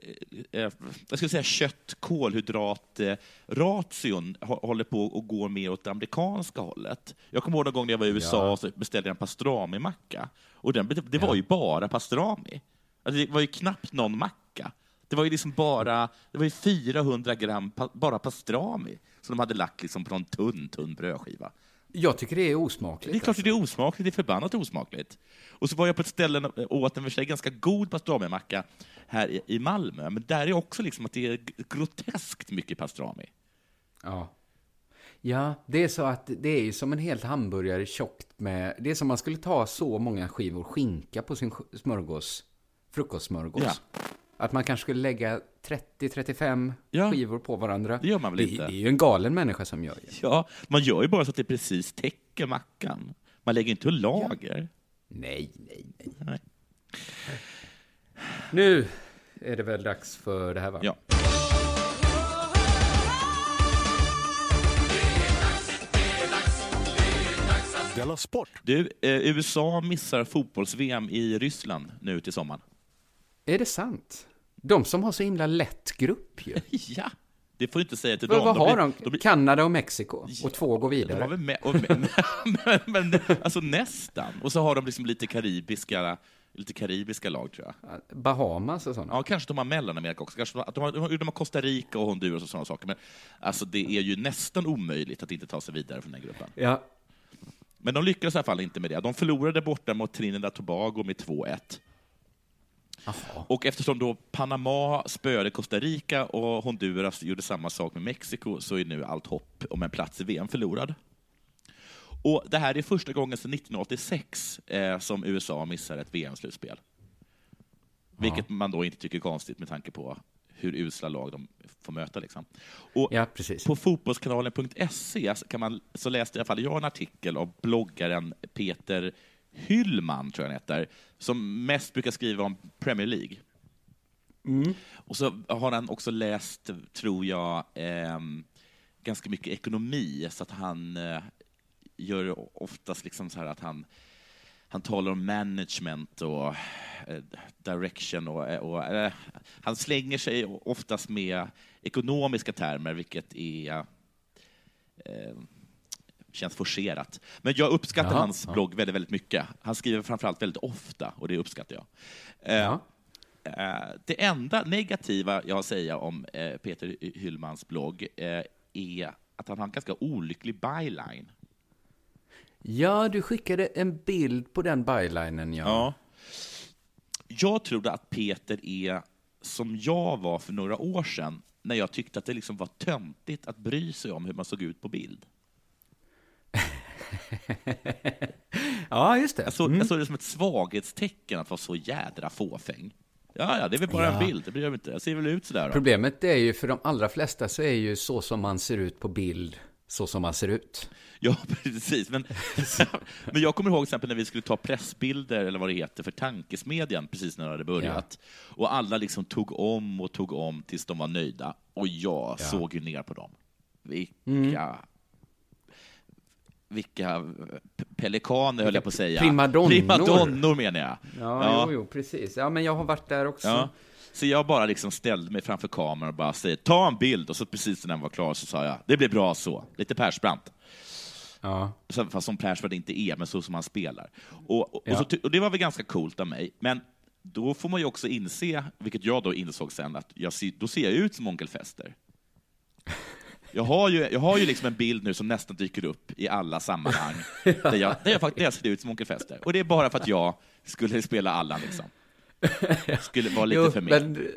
eh, eh, jag skulle säga kött, kolhydrat, eh, ration hå- håller på och går mer åt det amerikanska hållet. Jag kommer ihåg någon gång när jag var i USA Ja. så beställde jag en pastrami-macka. Och den, det var ju bara pastrami. Alltså, det var ju knappt någon macka. Det var ju liksom bara det var ju 400 gram pa, bara pastrami som de hade lagt liksom på en tunn, tunn brödskiva. Jag tycker det är osmakligt. Det är klart att det är osmakligt, det är förbannat osmakligt. Och så var jag på ett ställe och åt en för sig ganska god pastrami-macka här i, Malmö, men där är också liksom att det är groteskt mycket pastrami. Ja. Ja, det är så att det är ju som en helt hamburgare tjockt med... Det är som man skulle ta så många skivor skinka på sin smörgås, frukostsmörgås. Ja. Att man kanske skulle lägga 30-35 Ja. skivor på varandra. Det gör man väl det, inte? Det är ju en galen människa som gör det. Ja, man gör ju bara så att det precis täcker mackan. Man lägger inte lager. Nej, nej, nej. Nej. Nu är det väl dags för det här va? Ja. Della Sport! Du, eh, USA missar fotbolls-VM i Ryssland nu till sommaren. Är det sant? De som har så himla lätt grupp ju. ja, det får du inte säga till Vad, dem. vad har blir- de? Kanada och Mexiko. Och två går De vidare. med, och med, men, men, alltså nästan. Och så har de liksom lite karibiska, lite karibiska lag, tror jag. Bahamas och sådana. Ja, kanske de har Mellanamerika också. Kanske de, har- de, har, de har Costa Rica och Honduras och sådana saker. Men alltså, det är ju nästan omöjligt att inte ta sig vidare från den gruppen. Ja. Men de lyckades i alla fall inte med det. De förlorade borta mot Trinidad Tobago med 2-1. Och eftersom då Panama spöade Costa Rica och Honduras gjorde samma sak med Mexiko så är nu allt hopp om en plats i VM förlorad. Och det här är första gången sedan 1986 eh, som USA missar ett VM-slutspel. Vilket man då inte tycker är konstigt med tanke på hur usla lag de får möta. Liksom. Och Ja. På fotbollskanalen.se så, kan man, så läste i alla fall jag en artikel av bloggaren Peter Hyllman, tror jag han heter, som mest brukar skriva om Premier League. Och så har han också läst, tror jag, ehm, ganska mycket ekonomi, så att han eh, gör oftast liksom så här att han han talar om management och eh, direction och, och eh, han slänger sig oftast med ekonomiska termer, vilket är eh, känns forcerat. Men jag uppskattar Jaha, hans ja. blogg väldigt, väldigt mycket. Han skriver framförallt väldigt ofta, och det uppskattar jag. Eh, eh, det enda negativa jag har att säga om eh, Peter Hyllmans blogg eh, är att han har en ganska olycklig byline. Ja, du skickade en bild på den bylinen, ja. Ja. Jag trodde att Peter är som jag var för några år sedan, när jag tyckte att det liksom var töntigt att bry sig om hur man såg ut på bild. Ja, just det. Jag såg, jag såg det som ett svaghetstecken att vara så jädra fåfäng. Ja, ja, det är väl bara Ja. en bild, det bryr jag inte. Jag ser väl ut sådär. Då. Problemet är ju för de allra flesta så är ju så som man ser ut på bild så som man ser ut. Ja, precis. Men, men jag kommer ihåg exempel när vi skulle ta pressbilder, eller vad det heter, för Tankesmedjan, precis när det hade börjat. Och alla liksom tog om och tog om tills de var nöjda. Och jag Ja. såg ju ner på dem. Vilka... Mm. Vilka pelikaner, höll jag på att säga. primadonnor. Primadonnor menar jag. Ja, Jo, jo, precis. Ja, men jag har varit där också. Ja. Så jag bara liksom ställde mig framför kameran och bara säger ta en bild, och så precis när den var klar så sa jag det blir bra så. Lite Persbrandt. Ja. Fast som Persbrandt inte är, men så som han spelar. Och, och, Ja. och, så, och det var väl ganska coolt av mig, men då får man ju också inse, vilket jag då insåg sen, att jag då ser jag ut som Onkel Fester. Jag har, ju, jag har ju liksom en bild nu som nästan dyker upp i alla sammanhang där jag, där jag, där jag ser ut som Onkel Fester. Och det är bara för att jag skulle spela Allan. Liksom. Skulle vara lite Jo, för med. men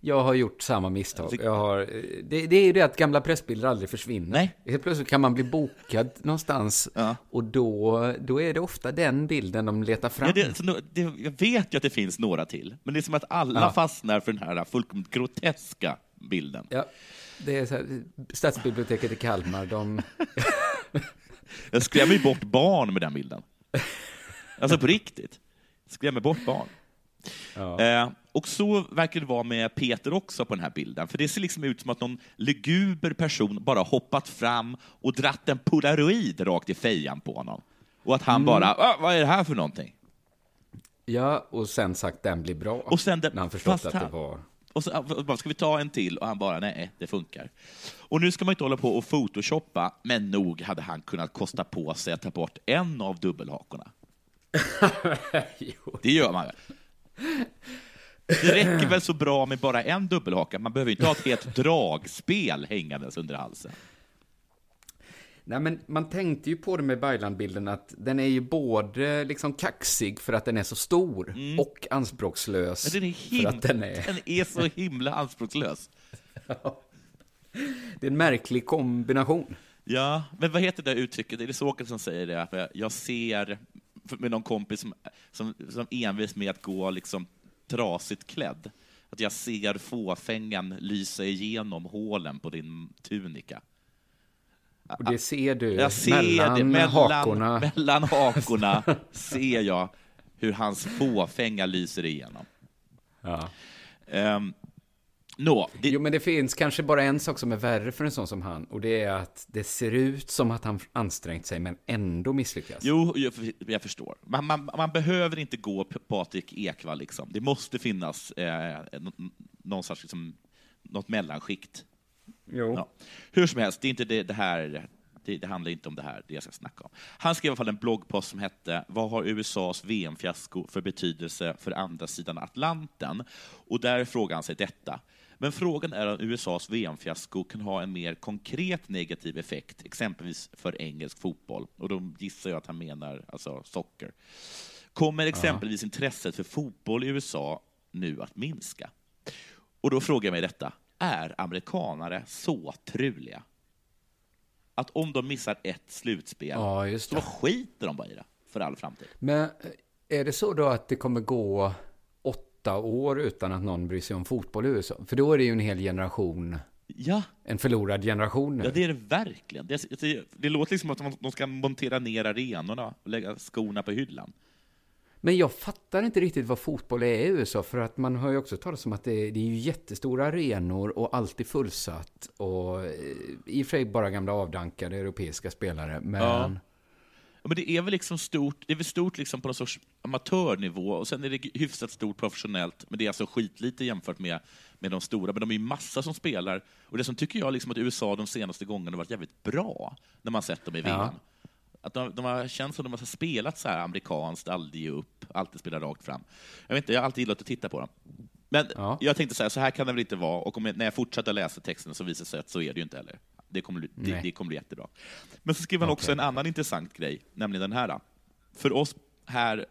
jag har gjort samma misstag. Jag har, det, det är ju det att gamla pressbilder aldrig försvinner. Nej. Helt plötsligt kan man bli bokad någonstans och då, då är det ofta den bilden de letar fram. Ja, det, det, jag vet ju att det finns några till, men det är som att alla Ja. fastnar för den här fullkomligt groteska bilden. Ja, det är så här, Stadsbiblioteket i Kalmar, de... Jag skrämmer ju bort barn med den bilden. Alltså på riktigt. Skrämmer bort barn. Eh, och så verkar det vara med Peter också på den här bilden, för det ser liksom ut som att någon luguber person bara hoppat fram och dratt en polaroid rakt i fejan på honom. Och att han Mm. bara, "Ah, vad är det här för någonting? Ja, och sen sagt den blir bra. Och sen det, när han förstått att det han- var... Och så och bara, ska vi ta en till? Och han bara, nej, det funkar. Och nu ska man inte hålla på och photoshoppa, men nog hade han kunnat kosta på sig att ta bort en av dubbelhakorna. det gör man väl? Det räcker väl så bra med bara en dubbelhaka? Man behöver inte ha ett helt dragspel hängandes under halsen. Nej, men man tänkte ju på det med Bayland-bilden att den är ju både liksom kaxig för att den är så stor och anspråkslös Men den är, för him- att den är... den är så himla anspråkslös. Det är en märklig kombination. Ja, men vad heter det uttrycket? Är det Sokrates som säger det? Jag ser, med någon kompis som, som, som envis med att gå liksom trasigt klädd, att jag ser fåfängan lysa igenom hålen på din tunika. Och det ser du Jag ser mellan, det, mellan hakorna. Mellan hakorna ser jag hur hans fåfänga lyser igenom. Ja. Um, Nå, det... Jo, men det finns kanske bara en sak som är värre för en sån som han, och det är att det ser ut som att han ansträngt sig, men ändå misslyckas. Jo, jag, förstår. Man, man, man behöver inte gå Patrik Ekwall, liksom. Det måste finnas eh, nå- någon sorts, liksom, något mellanskikt. Jo. Ja. Hur som helst, det är inte det, det här det, det handlar inte om det här, det jag ska snacka om. Han skrev i alla fall en bloggpost som hette Vad har USAs VM-fiasko för betydelse för andra sidan Atlanten? Och där frågar han sig detta. Men frågan är om USAs VM-fiasko kan ha en mer konkret negativ effekt, exempelvis för engelsk fotboll. Och då gissar jag att han menar alltså socker. Kommer exempelvis intresset för fotboll i USA nu att minska? Och då frågar jag mig detta. Är amerikanare så truliga? Att om de missar ett slutspel, Ja, just då skiter de bara i det för all framtid. Men eh, är det så då att det kommer gå åtta år utan att någon bryr sig om fotboll i USA? För då är det ju en hel generation, Ja, en förlorad generation nu. ja det är det verkligen. Det, det, det låter liksom att de ska montera ner arenorna och lägga skorna på hyllan. Men jag fattar inte riktigt vad fotboll är i USA, för att man har ju också talat om att det, det är ju jättestora arenor och alltid fullsatt och eh, i och för sig bara gamla avdankade europeiska spelare, men... Ja. Ja, men det är väl liksom stort, det är väl stort liksom på någon sorts amatörnivå och sen är det hyfsat stort professionellt, men det är alltså skitlite jämfört med, med de stora. Men de är ju massa som spelar. Och det som tycker jag liksom att USA de senaste gångerna har varit jävligt bra när man sett dem i VM. Ja. Att de, de har känts som de har spelat så här amerikanskt, aldrig ge upp, alltid spela rakt fram. Jag vet inte, jag har alltid gillat att titta på dem. Men Ja. jag tänkte så här, så här kan det väl inte vara, och jag, när jag fortsätter läsa texten så visar det sig att så är det ju inte heller. Det kommer, bli- det, det kommer bli jättebra. Men så skriver han också Okej. en annan intressant grej, nämligen den här. då. För oss här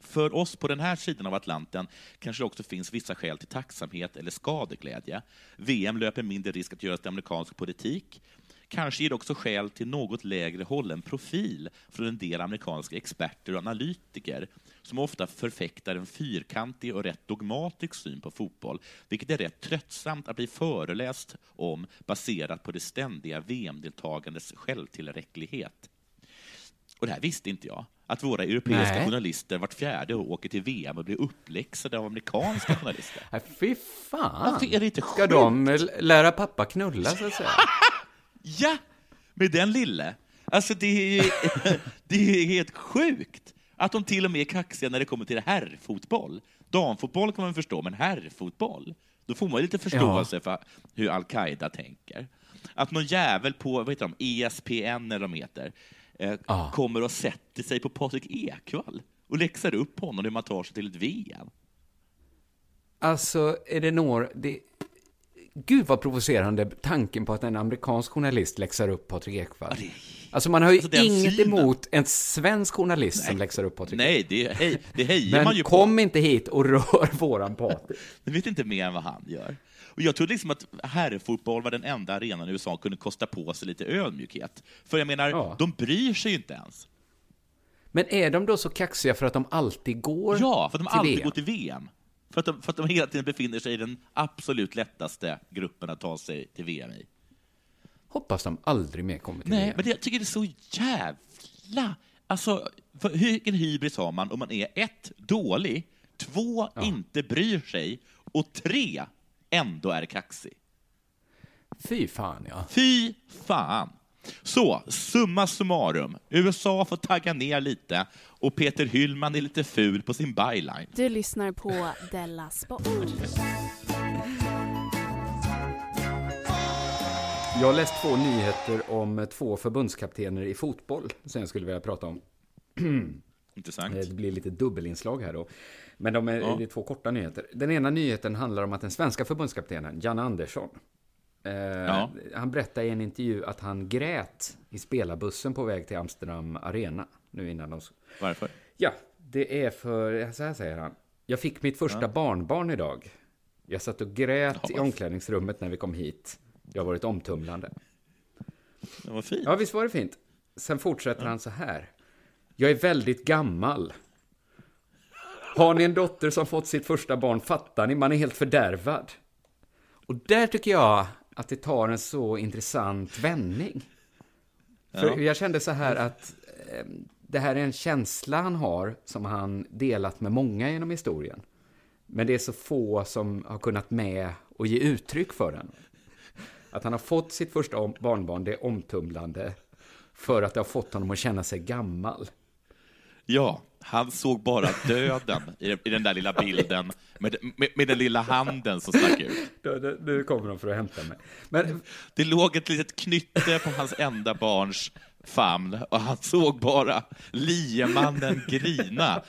för oss på den här sidan av Atlanten kanske det också finns vissa skäl till tacksamhet eller skadeglädje. VM löper mindre risk att göras till amerikansk politik. Kanske ger det också skäl till något lägre hållen profil från en del amerikanska experter och analytiker som ofta förfäktar en fyrkantig och rätt dogmatisk syn på fotboll, vilket är rätt tröttsamt att bli föreläst om baserat på det ständiga VM-deltagandets självtillräcklighet. Och det här visste inte jag. Att våra europeiska Nej. journalister vart fjärde år åker till VM och blir uppläxade av amerikanska journalister. Nej, fy fan! Varför är det inte Ska de lära pappa knulla, så att säga? Ja! Med den lille. Alltså det är, det är helt sjukt att de till och med är kaxiga när det kommer till herrfotboll. Damfotboll kan man förstå, men herrfotboll, då får man ju lite förståelse för hur Al-Qaida tänker. Att någon jävel på, vad heter de, ESPN eller de heter, eh, Ja. kommer och sätter sig på Patrik Ekwall och läxar upp honom hur man tar sig till ett VM. Alltså, är det några... Det... Gud vad provocerande tanken på att en amerikansk journalist läxar upp Patrik Ekwall. Alltså man har ju Alltså, inget synen. emot en svensk journalist som läxar upp Patrik Nej, det, hej, det hejar Men man ju på. kom inte hit och rör våran Patrik. Jag vet inte mer än vad han gör. Och jag trodde liksom att herrfotboll var den enda arenan i USA som kunde kosta på sig lite ödmjukhet. För jag menar, Ja. de bryr sig ju inte ens. Men är de då så kaxiga för att de alltid går Ja, för att de alltid VM? går till VM. För att, de, för att de hela tiden befinner sig i den absolut lättaste gruppen att ta sig till VM i. Hoppas de aldrig mer kommer till Nej, VM. men det, jag tycker det är så jävla... Alltså, för, vilken hybris har man om man är ett, dålig, två, inte bryr sig och tre, ändå är kaxig? Fy fan, ja. Fy fan! Så, summa summarum. USA får tagga ner lite och Peter Hyllman är lite ful på sin byline. Du lyssnar på Della Sport. Jag har läst två nyheter om två förbundskaptener i fotboll som jag skulle vilja prata om. Intressant. Det blir lite dubbelinslag här då. Men de är, Ja. det är två korta nyheter. Den ena nyheten handlar om att den svenska förbundskaptenen, Janne Andersson, Eh, Han berättade i en intervju att han grät i spelarbussen på väg till Amsterdam Arena. Nu innan de... Varför? Ja, det är för, så här säger han. Jag fick mitt första Ja. barnbarn idag. Jag satt och grät Ja. i omklädningsrummet när vi kom hit. Jag har varit omtumlande. Det var fint. Ja, visst var det fint. Sen fortsätter han så här. Jag är väldigt gammal. Har ni en dotter som fått sitt första barn fattar ni, man är helt fördärvad. Och där tycker jag att det tar en så intressant vändning. För Ja. jag kände så här att eh, det här är en känsla han har som han delat med många genom historien. Men det är så få som har kunnat med och ge uttryck för den. Att han har fått sitt första barnbarn, det är omtumlande. För att det har fått honom att känna sig gammal. Ja, han såg bara döden i, den där lilla bilden med, med, med den lilla handen som stack ut. Nu, kommer de för att hämta mig. Men, Det låg ett litet knytte på hans enda barns famn och han såg bara liemannen grina.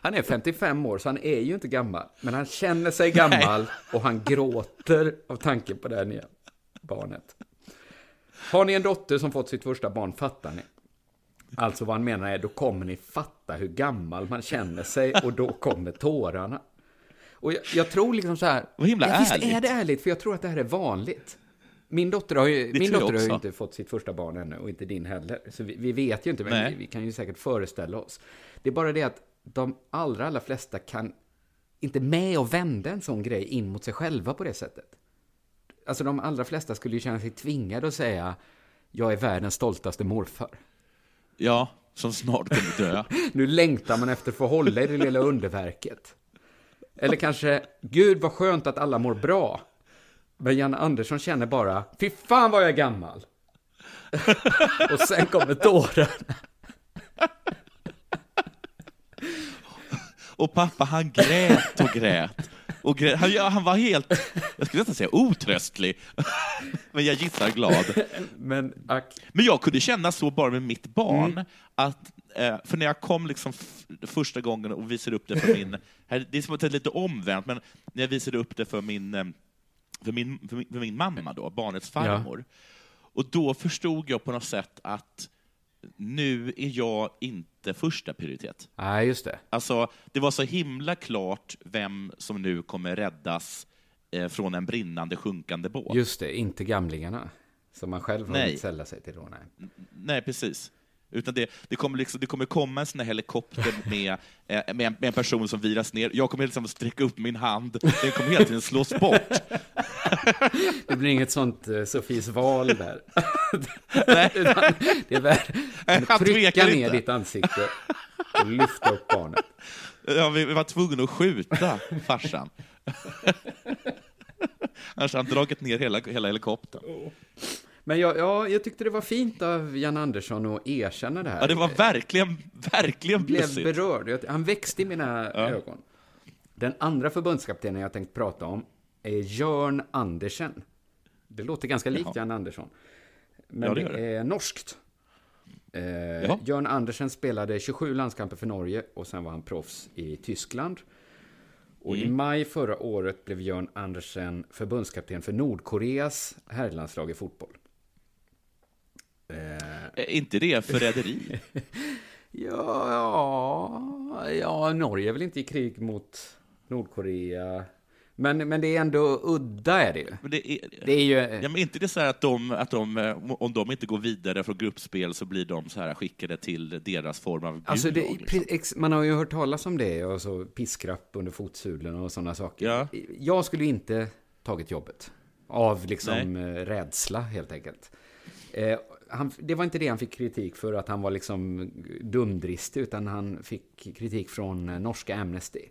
Han är 55 år, så han är ju inte gammal. Men han känner sig gammal och han gråter av tanken på det här nya barnet. Har ni en dotter som fått sitt första barn fattar ni. Alltså vad han menar är, då kommer ni fatta hur gammal man känner sig och då kommer tårarna. Och jag, jag tror liksom så här... Vad himla ja, visst ärligt. är det ärligt, för jag tror att det här är vanligt. Min dotter har ju, Det min dotter har ju inte fått sitt första barn ännu och inte din heller. Så vi, vi vet ju inte, men Nej. vi, vi kan ju säkert föreställa oss. Det är bara det att de allra, allra flesta kan inte med och vända en sån grej in mot sig själva på det sättet. Alltså de allra flesta skulle ju känna sig tvingade att säga jag är världens stoltaste morfar. Ja, som snart kommer dö. Nu längtar man efter att få hålla i det lilla underverket. Eller kanske, gud vad skönt att alla mår bra. Men Jan Andersson känner bara, fy fan vad jag är gammal. och sen kommer tårarna. Och pappa han grät och grät. Och. Han, ja, han var helt, jag skulle nästan säga otröstlig. Men jag gissar glad. Men. Men jag kunde känna så bara med mitt barn, Mm. att, eh, för när jag kom liksom första gången och visade upp det för min, det är som att det är lite omvänt, men när jag visade upp det för min, eh, för min, för min, för min mamma, då, barnets farmor, och då förstod jag på något sätt att nu är jag inte första prioritet. Nej, just det. Alltså, det var så himla klart vem som nu kommer räddas eh, från en brinnande, sjunkande båt. Just det, inte gamlingarna. Som man själv har Nej. sälla sig till då. Nej. Nej, precis. Utan det, det, kommer liksom, det kommer komma en sån här helikopter med, eh, med, en, med en person som viras ner. Jag kommer liksom sträcka upp min hand. Den kommer hela tiden slås bort. Det blir inget sånt uh, Sofies val där. Nej. Utan det är väl trycka ner inte. ditt ansikte och lyfta upp barnet. Ja, vi, vi var tvungna att skjuta farsan. Annars hade han dragit ner hela, hela helikoptern. Men jag, ja, jag tyckte det var fint av Jan Andersson att erkänna det här. Ja, det var verkligen, verkligen Jag blev bjussigt. berörd. Han växte i mina ögon. Den andra förbundskaptenen jag tänkt prata om är Jörn Andersen. Det låter ganska likt Jaha. Jan Andersson. Men Ja, det det, det. är norskt. Eh, Ja. Jörn Andersen spelade 27 landskamper för Norge och sen var han proffs i Tyskland. Och i Mm. maj förra året blev Jörn Andersen förbundskapten för Nordkoreas herrlandslag i fotboll. Eh, Är inte det förräderi? Ja, ja, ja, Norge är väl inte i krig mot Nordkorea. Men, men det är ändå udda är det ju. Men det är, Det är ju... Ja, men inte det så här att de, att de, eh, om de inte går vidare från gruppspel så blir de så här skickade till deras form av Alltså det, liksom. man har ju hört talas om det, och så piskrapp under fotsulorna och sådana saker. Jag skulle inte tagit jobbet. Av liksom eh, rädsla, helt enkelt. Eh, han, det var inte det han fick kritik för, att han var liksom dumdristig, utan han fick kritik från eh, norska Amnesty.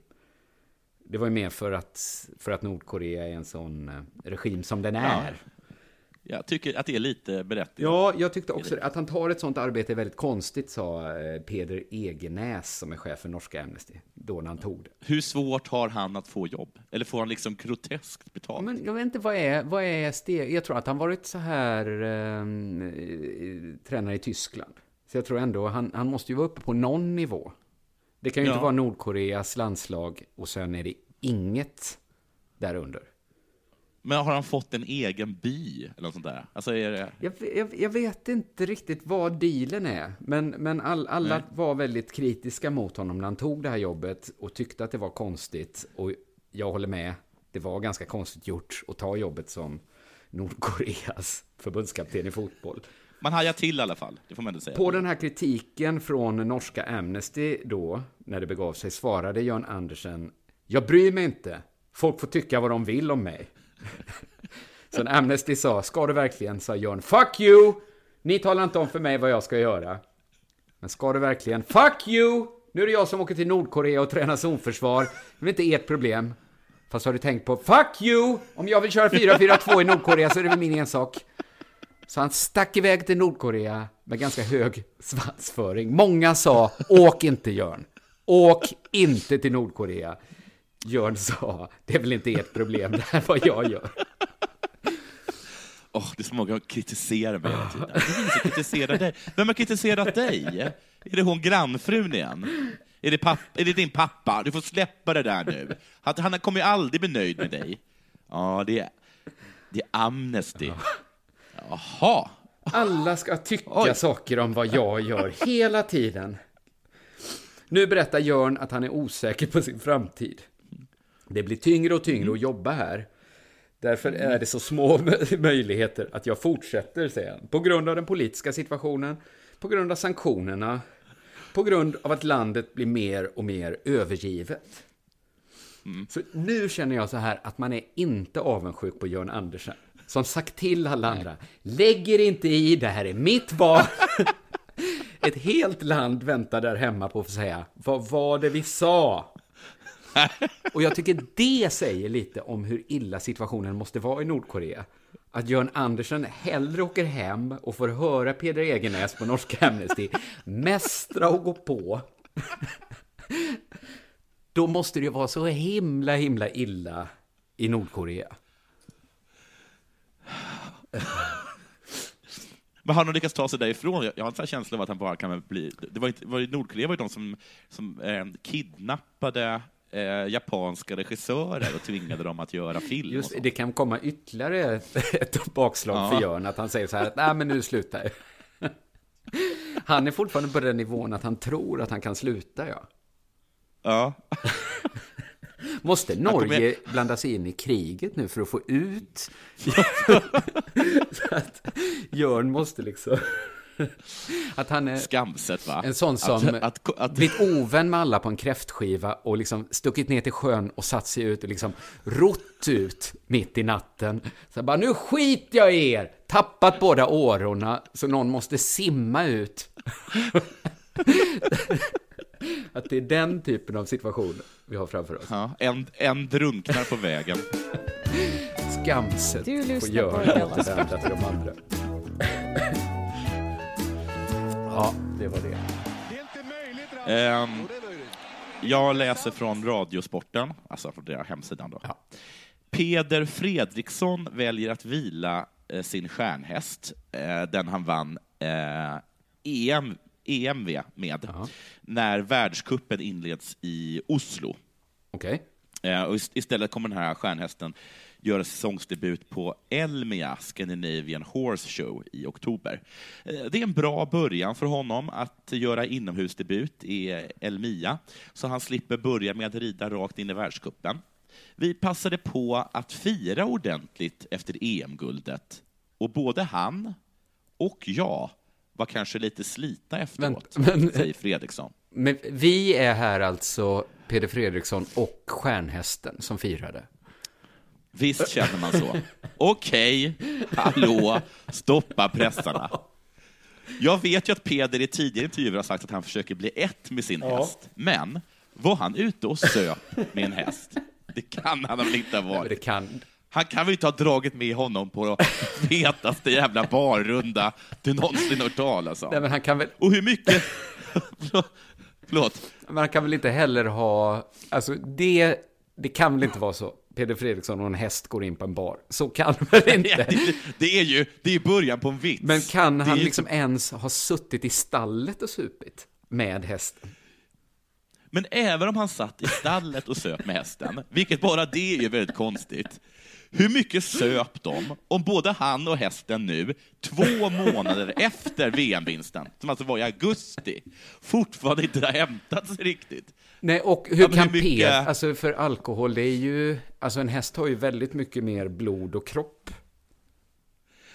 Det var ju mer för att, för att Nordkorea är en sån eh, regim som den är. Jag tycker att det är lite berättigat. Ja, jag tyckte också det. Att han tar ett sånt arbete är väldigt konstigt, sa eh, Peder Egenäs som är chef för norska Amnesty, då när han tog det. Hur svårt har han att få jobb? Eller får han liksom groteskt betalt? Men jag vet inte, vad är, vad är steg? Jag tror att han varit så här eh, tränare i Tyskland. Så jag tror ändå, han, han måste ju vara uppe på någon nivå. Det kan ju Ja. inte vara Nordkoreas landslag och sen är det inget därunder. Men har han fått en egen by eller något sånt där? Alltså är det... Jag, jag, jag vet inte riktigt vad dealen är, men, men all, alla Nej. var väldigt kritiska mot honom när han tog det här jobbet och tyckte att det var konstigt. Och jag håller med, det var ganska konstigt gjort att ta jobbet som Nordkoreas förbundskapten i fotboll. Man hajar till i alla fall, det får man ändå säga. På den här kritiken från norska Amnesty då, när det begav sig, svarade Jörn Andersen Jag bryr mig inte. Folk får tycka vad de vill om mig. Så när Amnesty sa, ska du verkligen? sa Jörn, fuck you! Ni talar inte om för mig vad jag ska göra. Men ska du verkligen? Fuck you! Nu är det jag som åker till Nordkorea och tränar zonförsvar. Det är inte ert problem. Fast har du tänkt på, fuck you! Om jag vill köra 4-4-2 i Nordkorea så är det väl min ensak. Så han stack iväg till Nordkorea med ganska hög svansföring. Många sa, åk inte Jörn. Åk inte till Nordkorea. Jörn sa, det är väl inte ert problem, det här är vad jag gör. Åh, det är så många som kritiserar mig hela tiden. Kritiserar dig. Vem har kritiserat dig? Är det hon grannfrun igen? Är det, papp, är det din pappa? Du får släppa det där nu. Han, han kommer ju aldrig bli nöjd med dig. Ja, det är, det är Amnesty. Jaha. Alla ska tycka Oj. saker om vad jag gör hela tiden. Nu berättar Jörn att han är osäker på sin framtid. Det blir tyngre och tyngre att jobba här. Därför är det så små mö- möjligheter att jag fortsätter, säger han. På grund av den politiska situationen, på grund av sanktionerna, på grund av att landet blir mer och mer övergivet. Så nu känner jag så här att man är inte avundsjuk på Jörn Andersen. Som sagt till alla andra, lägg er inte i, det här är mitt val. Ett helt land väntar där hemma på att få säga, vad var det vi sa? Och jag tycker det säger lite om hur illa situationen måste vara i Nordkorea. Att Jörn Andersen hellre åker hem och får höra Peder Egenäs på Norska Amnesty mästra och gå på. Då måste det ju vara så himla, himla illa i Nordkorea. Men han har lyckats ta sig därifrån? Jag jag har en sån här känsla av att han bara kan bli... Det var, inte, var det Nordkorea var ju de som, som eh, kidnappade eh, japanska regissörer och tvingade dem att göra film. Just det kan komma ytterligare ett, bakslag Ja. för Jörn, att han säger så här nej men nu slutar jag. Han är fortfarande på den nivån att han tror att han kan sluta, ja. Ja. Måste Han kommer- Norge blanda sig in i kriget nu för att få ut? så att Jörn måste liksom... Att han är... Skamset, va? En sån som Att- att- att- blivit ovän med alla på en kräftskiva och liksom stuckit ner till sjön och satt sig ut och liksom rott ut mitt i natten. Så bara, nu skiter jag i er! Tappat båda årorna så någon måste simma ut. Att det är den typen av situation vi har framför oss. Ja, en, en drunknar på vägen. Skamset Du på på och de andra. Ja, det var det. Ehm, jag läser från Radiosporten, alltså från deras hemsidan. Då. Peder Fredriksson väljer att vila eh, sin stjärnhäst, eh, den han vann eh, EM, EMV med, när världskuppen inleds i Oslo. Okej. Eh, och ist- istället kommer den här stjärnhästen göra säsongsdebut på Elmia Scandinavian Horse Show i oktober. Eh, Det är en bra början för honom att göra inomhusdebut i Elmia, så han slipper börja med att rida rakt in i världscupen. Vi passade på att fira ordentligt efter EM-guldet, och både han och jag var kanske lite slitna efteråt, men- säger Fredriksson. Men vi är här alltså Peder Fredriksson och stjärnhästen som firade. Visst känner man så. Okej, hallå, stoppa pressarna. Jag vet ju att Peder i tidigare intervjuer har sagt att han försöker bli ett med sin Ja. häst, men var han ute och söp med en häst? Det kan han väl inte ha varit? Det kan. Han kan väl inte ha dragit med honom på fetaste jävla barrunda du någonsin hört talas om? Nej, men han kan väl... Och hur mycket... Förlåt. Men han kan väl inte heller ha... Alltså det, det kan väl inte vara så. Peder Fredriksson och en häst går in på en bar. Så kan väl inte. Det, är ju det är början på en vits. Men kan han ju liksom ens ha suttit i stallet och supit med hästen? Men även om han satt i stallet och söp med hästen, vilket bara det är ju väldigt konstigt, Hur mycket söp de om både han och hästen nu, två månader efter VM-vinsten, som alltså var i augusti, fortfarande inte har hämtat sig riktigt? Nej, och hur Ja, kan hur mycket- Peder, alltså för alkohol, det är ju, alltså en häst har ju väldigt mycket mer blod och kropp.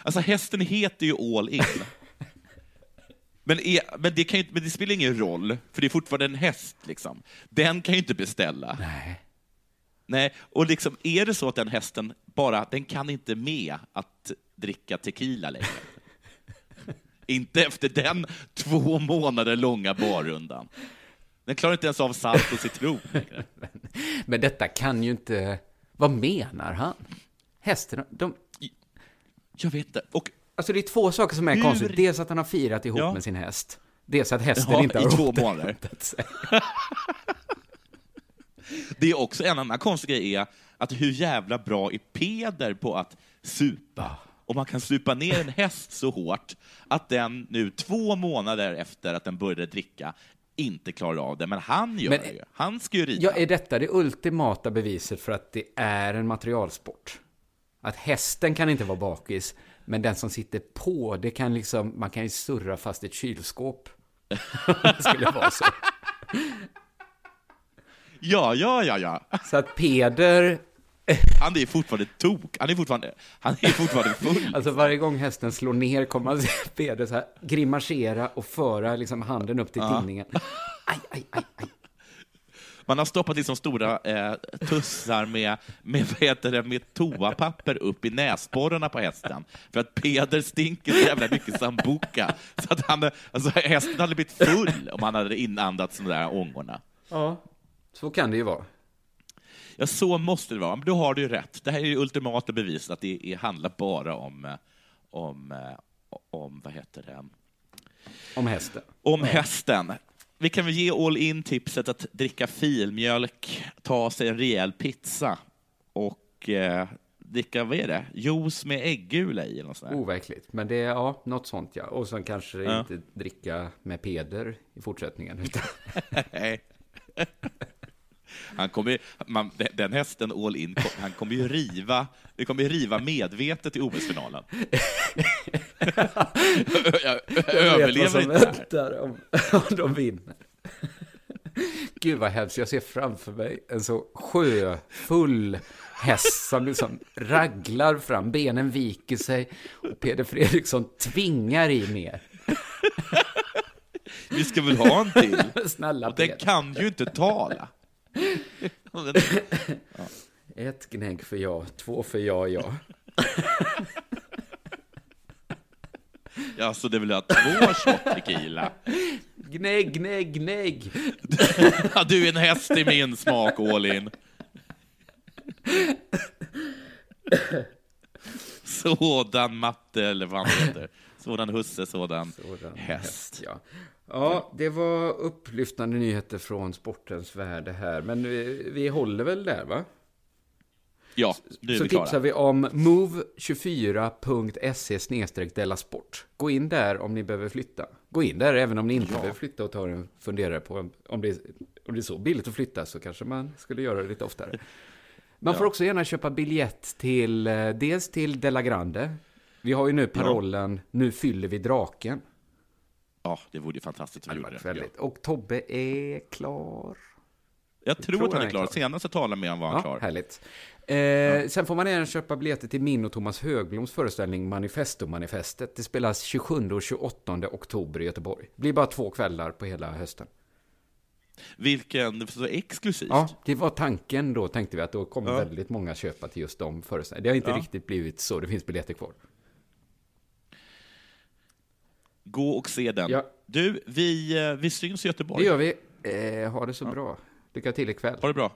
Alltså hästen heter ju All In. Men, är, men, det kan ju, men det spelar ingen roll, för det är fortfarande en häst. Liksom. Den kan ju inte beställa. Nej. Nej, och liksom, är det så att den hästen bara, den kan inte med att dricka tequila längre. inte efter den två månader långa barrundan. Den klarar inte ens av salt och citron. Men detta kan ju inte, vad menar han? Hästen, de... Jag vet inte. Och Alltså det är två saker som är Hur- konstigt. Dels att han har firat ihop Ja. med sin häst. Dels att hästen Ja, inte i har två återhämtat månader. sig. Det är också en annan konstig grej är att hur jävla bra är Peder på att supa? Och man kan supa ner en häst så hårt att den nu två månader efter att den började dricka inte klarar av det. Men han gör Men- det. Han ska ju rida. Ja, är detta det ultimata beviset för att det är en materialsport? Att hästen kan inte vara bakis, men den som sitter på, det kan liksom, man kan ju surra fast ett kylskåp. Det skulle vara så. Ja, ja, ja, ja. Så att Peder, Han är fortfarande tok. Han är fortfarande, han är fortfarande full. alltså varje gång hästen slår ner kommer man se Peder så här grimasera och föra liksom handen upp till Ja. tinningen. Man har stoppat in som stora eh, tussar med, med, vad heter det, med toapapper upp i näsborrarna på hästen. För att Peder stinker så jävla mycket sambuca. Så att han, alltså, hästen hade blivit full om han hade inandats de där ångorna. Ja, så kan det ju vara. Ja, så måste det vara. Men då har du ju rätt. Det här är ju ultimata bevis att det är, handlar bara om, eh, om, eh, om, vad heter det? Om hästen. Om hästen. Vi kan väl ge all in tipset att dricka filmjölk, ta sig en rejäl pizza och eh, dricka, vad är det? Juice med äggula i eller sånt. Overkligt, men det är ja, något sånt ja. Och sen kanske Ja. inte dricka med Peder i fortsättningen. Utan... Han kommer, man, den- hästen all in, han kommer ju riva, det kommer ju riva medvetet i OS-finalen. Jag överlever inte det här. om, om de vinner. Gud vad hemskt, jag ser framför mig en så sjöfull häst som liksom raglar fram, benen viker sig och Peder Fredriksson tvingar i mer. Vi ska väl ha en till? Snälla Och den kan ju inte tala. Ett gnägg för ja, två för ja, ja. Ja, så det vill ha två shot tequila. Gnägg, gnägg, gnägg. Ja, du är en häst i min smak, all in. Sådan matte, eller vad han heter. Sådan husse, sådan, häst. Ja. Ja, det var upplyftande nyheter från sportens värld det här. Men vi, vi håller väl där, va? Ja, nu är Så vi klara. tipsar vi om move24.se delasport. Gå in där om ni behöver flytta. Gå in där även om ni inte Ja. behöver flytta och ta en funderare på om- det, om det är så billigt att flytta så kanske man skulle göra det lite oftare. Man får Ja. också gärna köpa biljett till, eh, dels till Della Grande. Vi har ju nu parollen Nu fyller vi draken. Ja, det vore ju fantastiskt om vi gjorde det. Väldigt. Och Tobbe är klar. Jag tror, tror att han han är är klar. klar. Senast jag talade med honom var han Ja, klar. härligt. Eh, Sen får man även köpa biljetter till min och Thomas Högbloms föreställning Manifesto-manifestet. Det spelas 27 och 28 oktober i Göteborg. Det blir bara två kvällar på hela hösten. Vilken, så exklusivt. Ja, det var tanken då, tänkte vi att då kommer Ja. väldigt många köpa till just de föreställningarna. Det har inte Ja. riktigt blivit så, det finns biljetter kvar. Gå och se den. Ja. Du, vi, eh, vi syns i Göteborg. Det gör vi. Eh, ha det så bra. Lycka till ikväll. Ha det bra.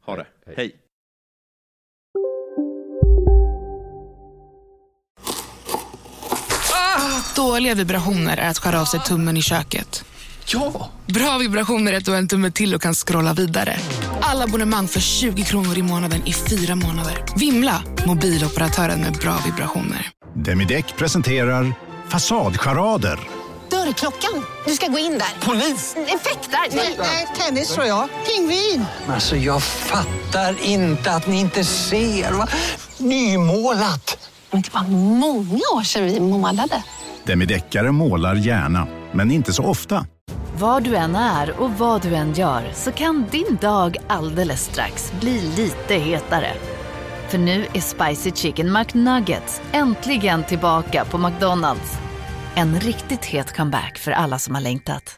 Ha det. Hej. Dåliga vibrationer är att skära av sig tummen i köket. Ja! Bra vibrationer är att du har en tumme till och kan scrolla vidare. Alla abonnemang för 20 kronor i månaden i fyra månader. Vimla! Mobiloperatören med bra vibrationer. Demideck presenterar Fasadcharader. Dörrklockan. Du ska gå in där. Polis? Effektar? Nej, tennis tror jag. Pingvin. Alltså jag fattar inte att ni inte ser. Va? Nymålat. Men det var många år sedan vi målade. Demideckare målar gärna, men inte så ofta. Var du än är och vad du än gör så kan din dag alldeles strax bli lite hetare. För nu är Spicy Chicken McNuggets äntligen tillbaka på McDonalds. En riktigt het comeback för alla som har längtat.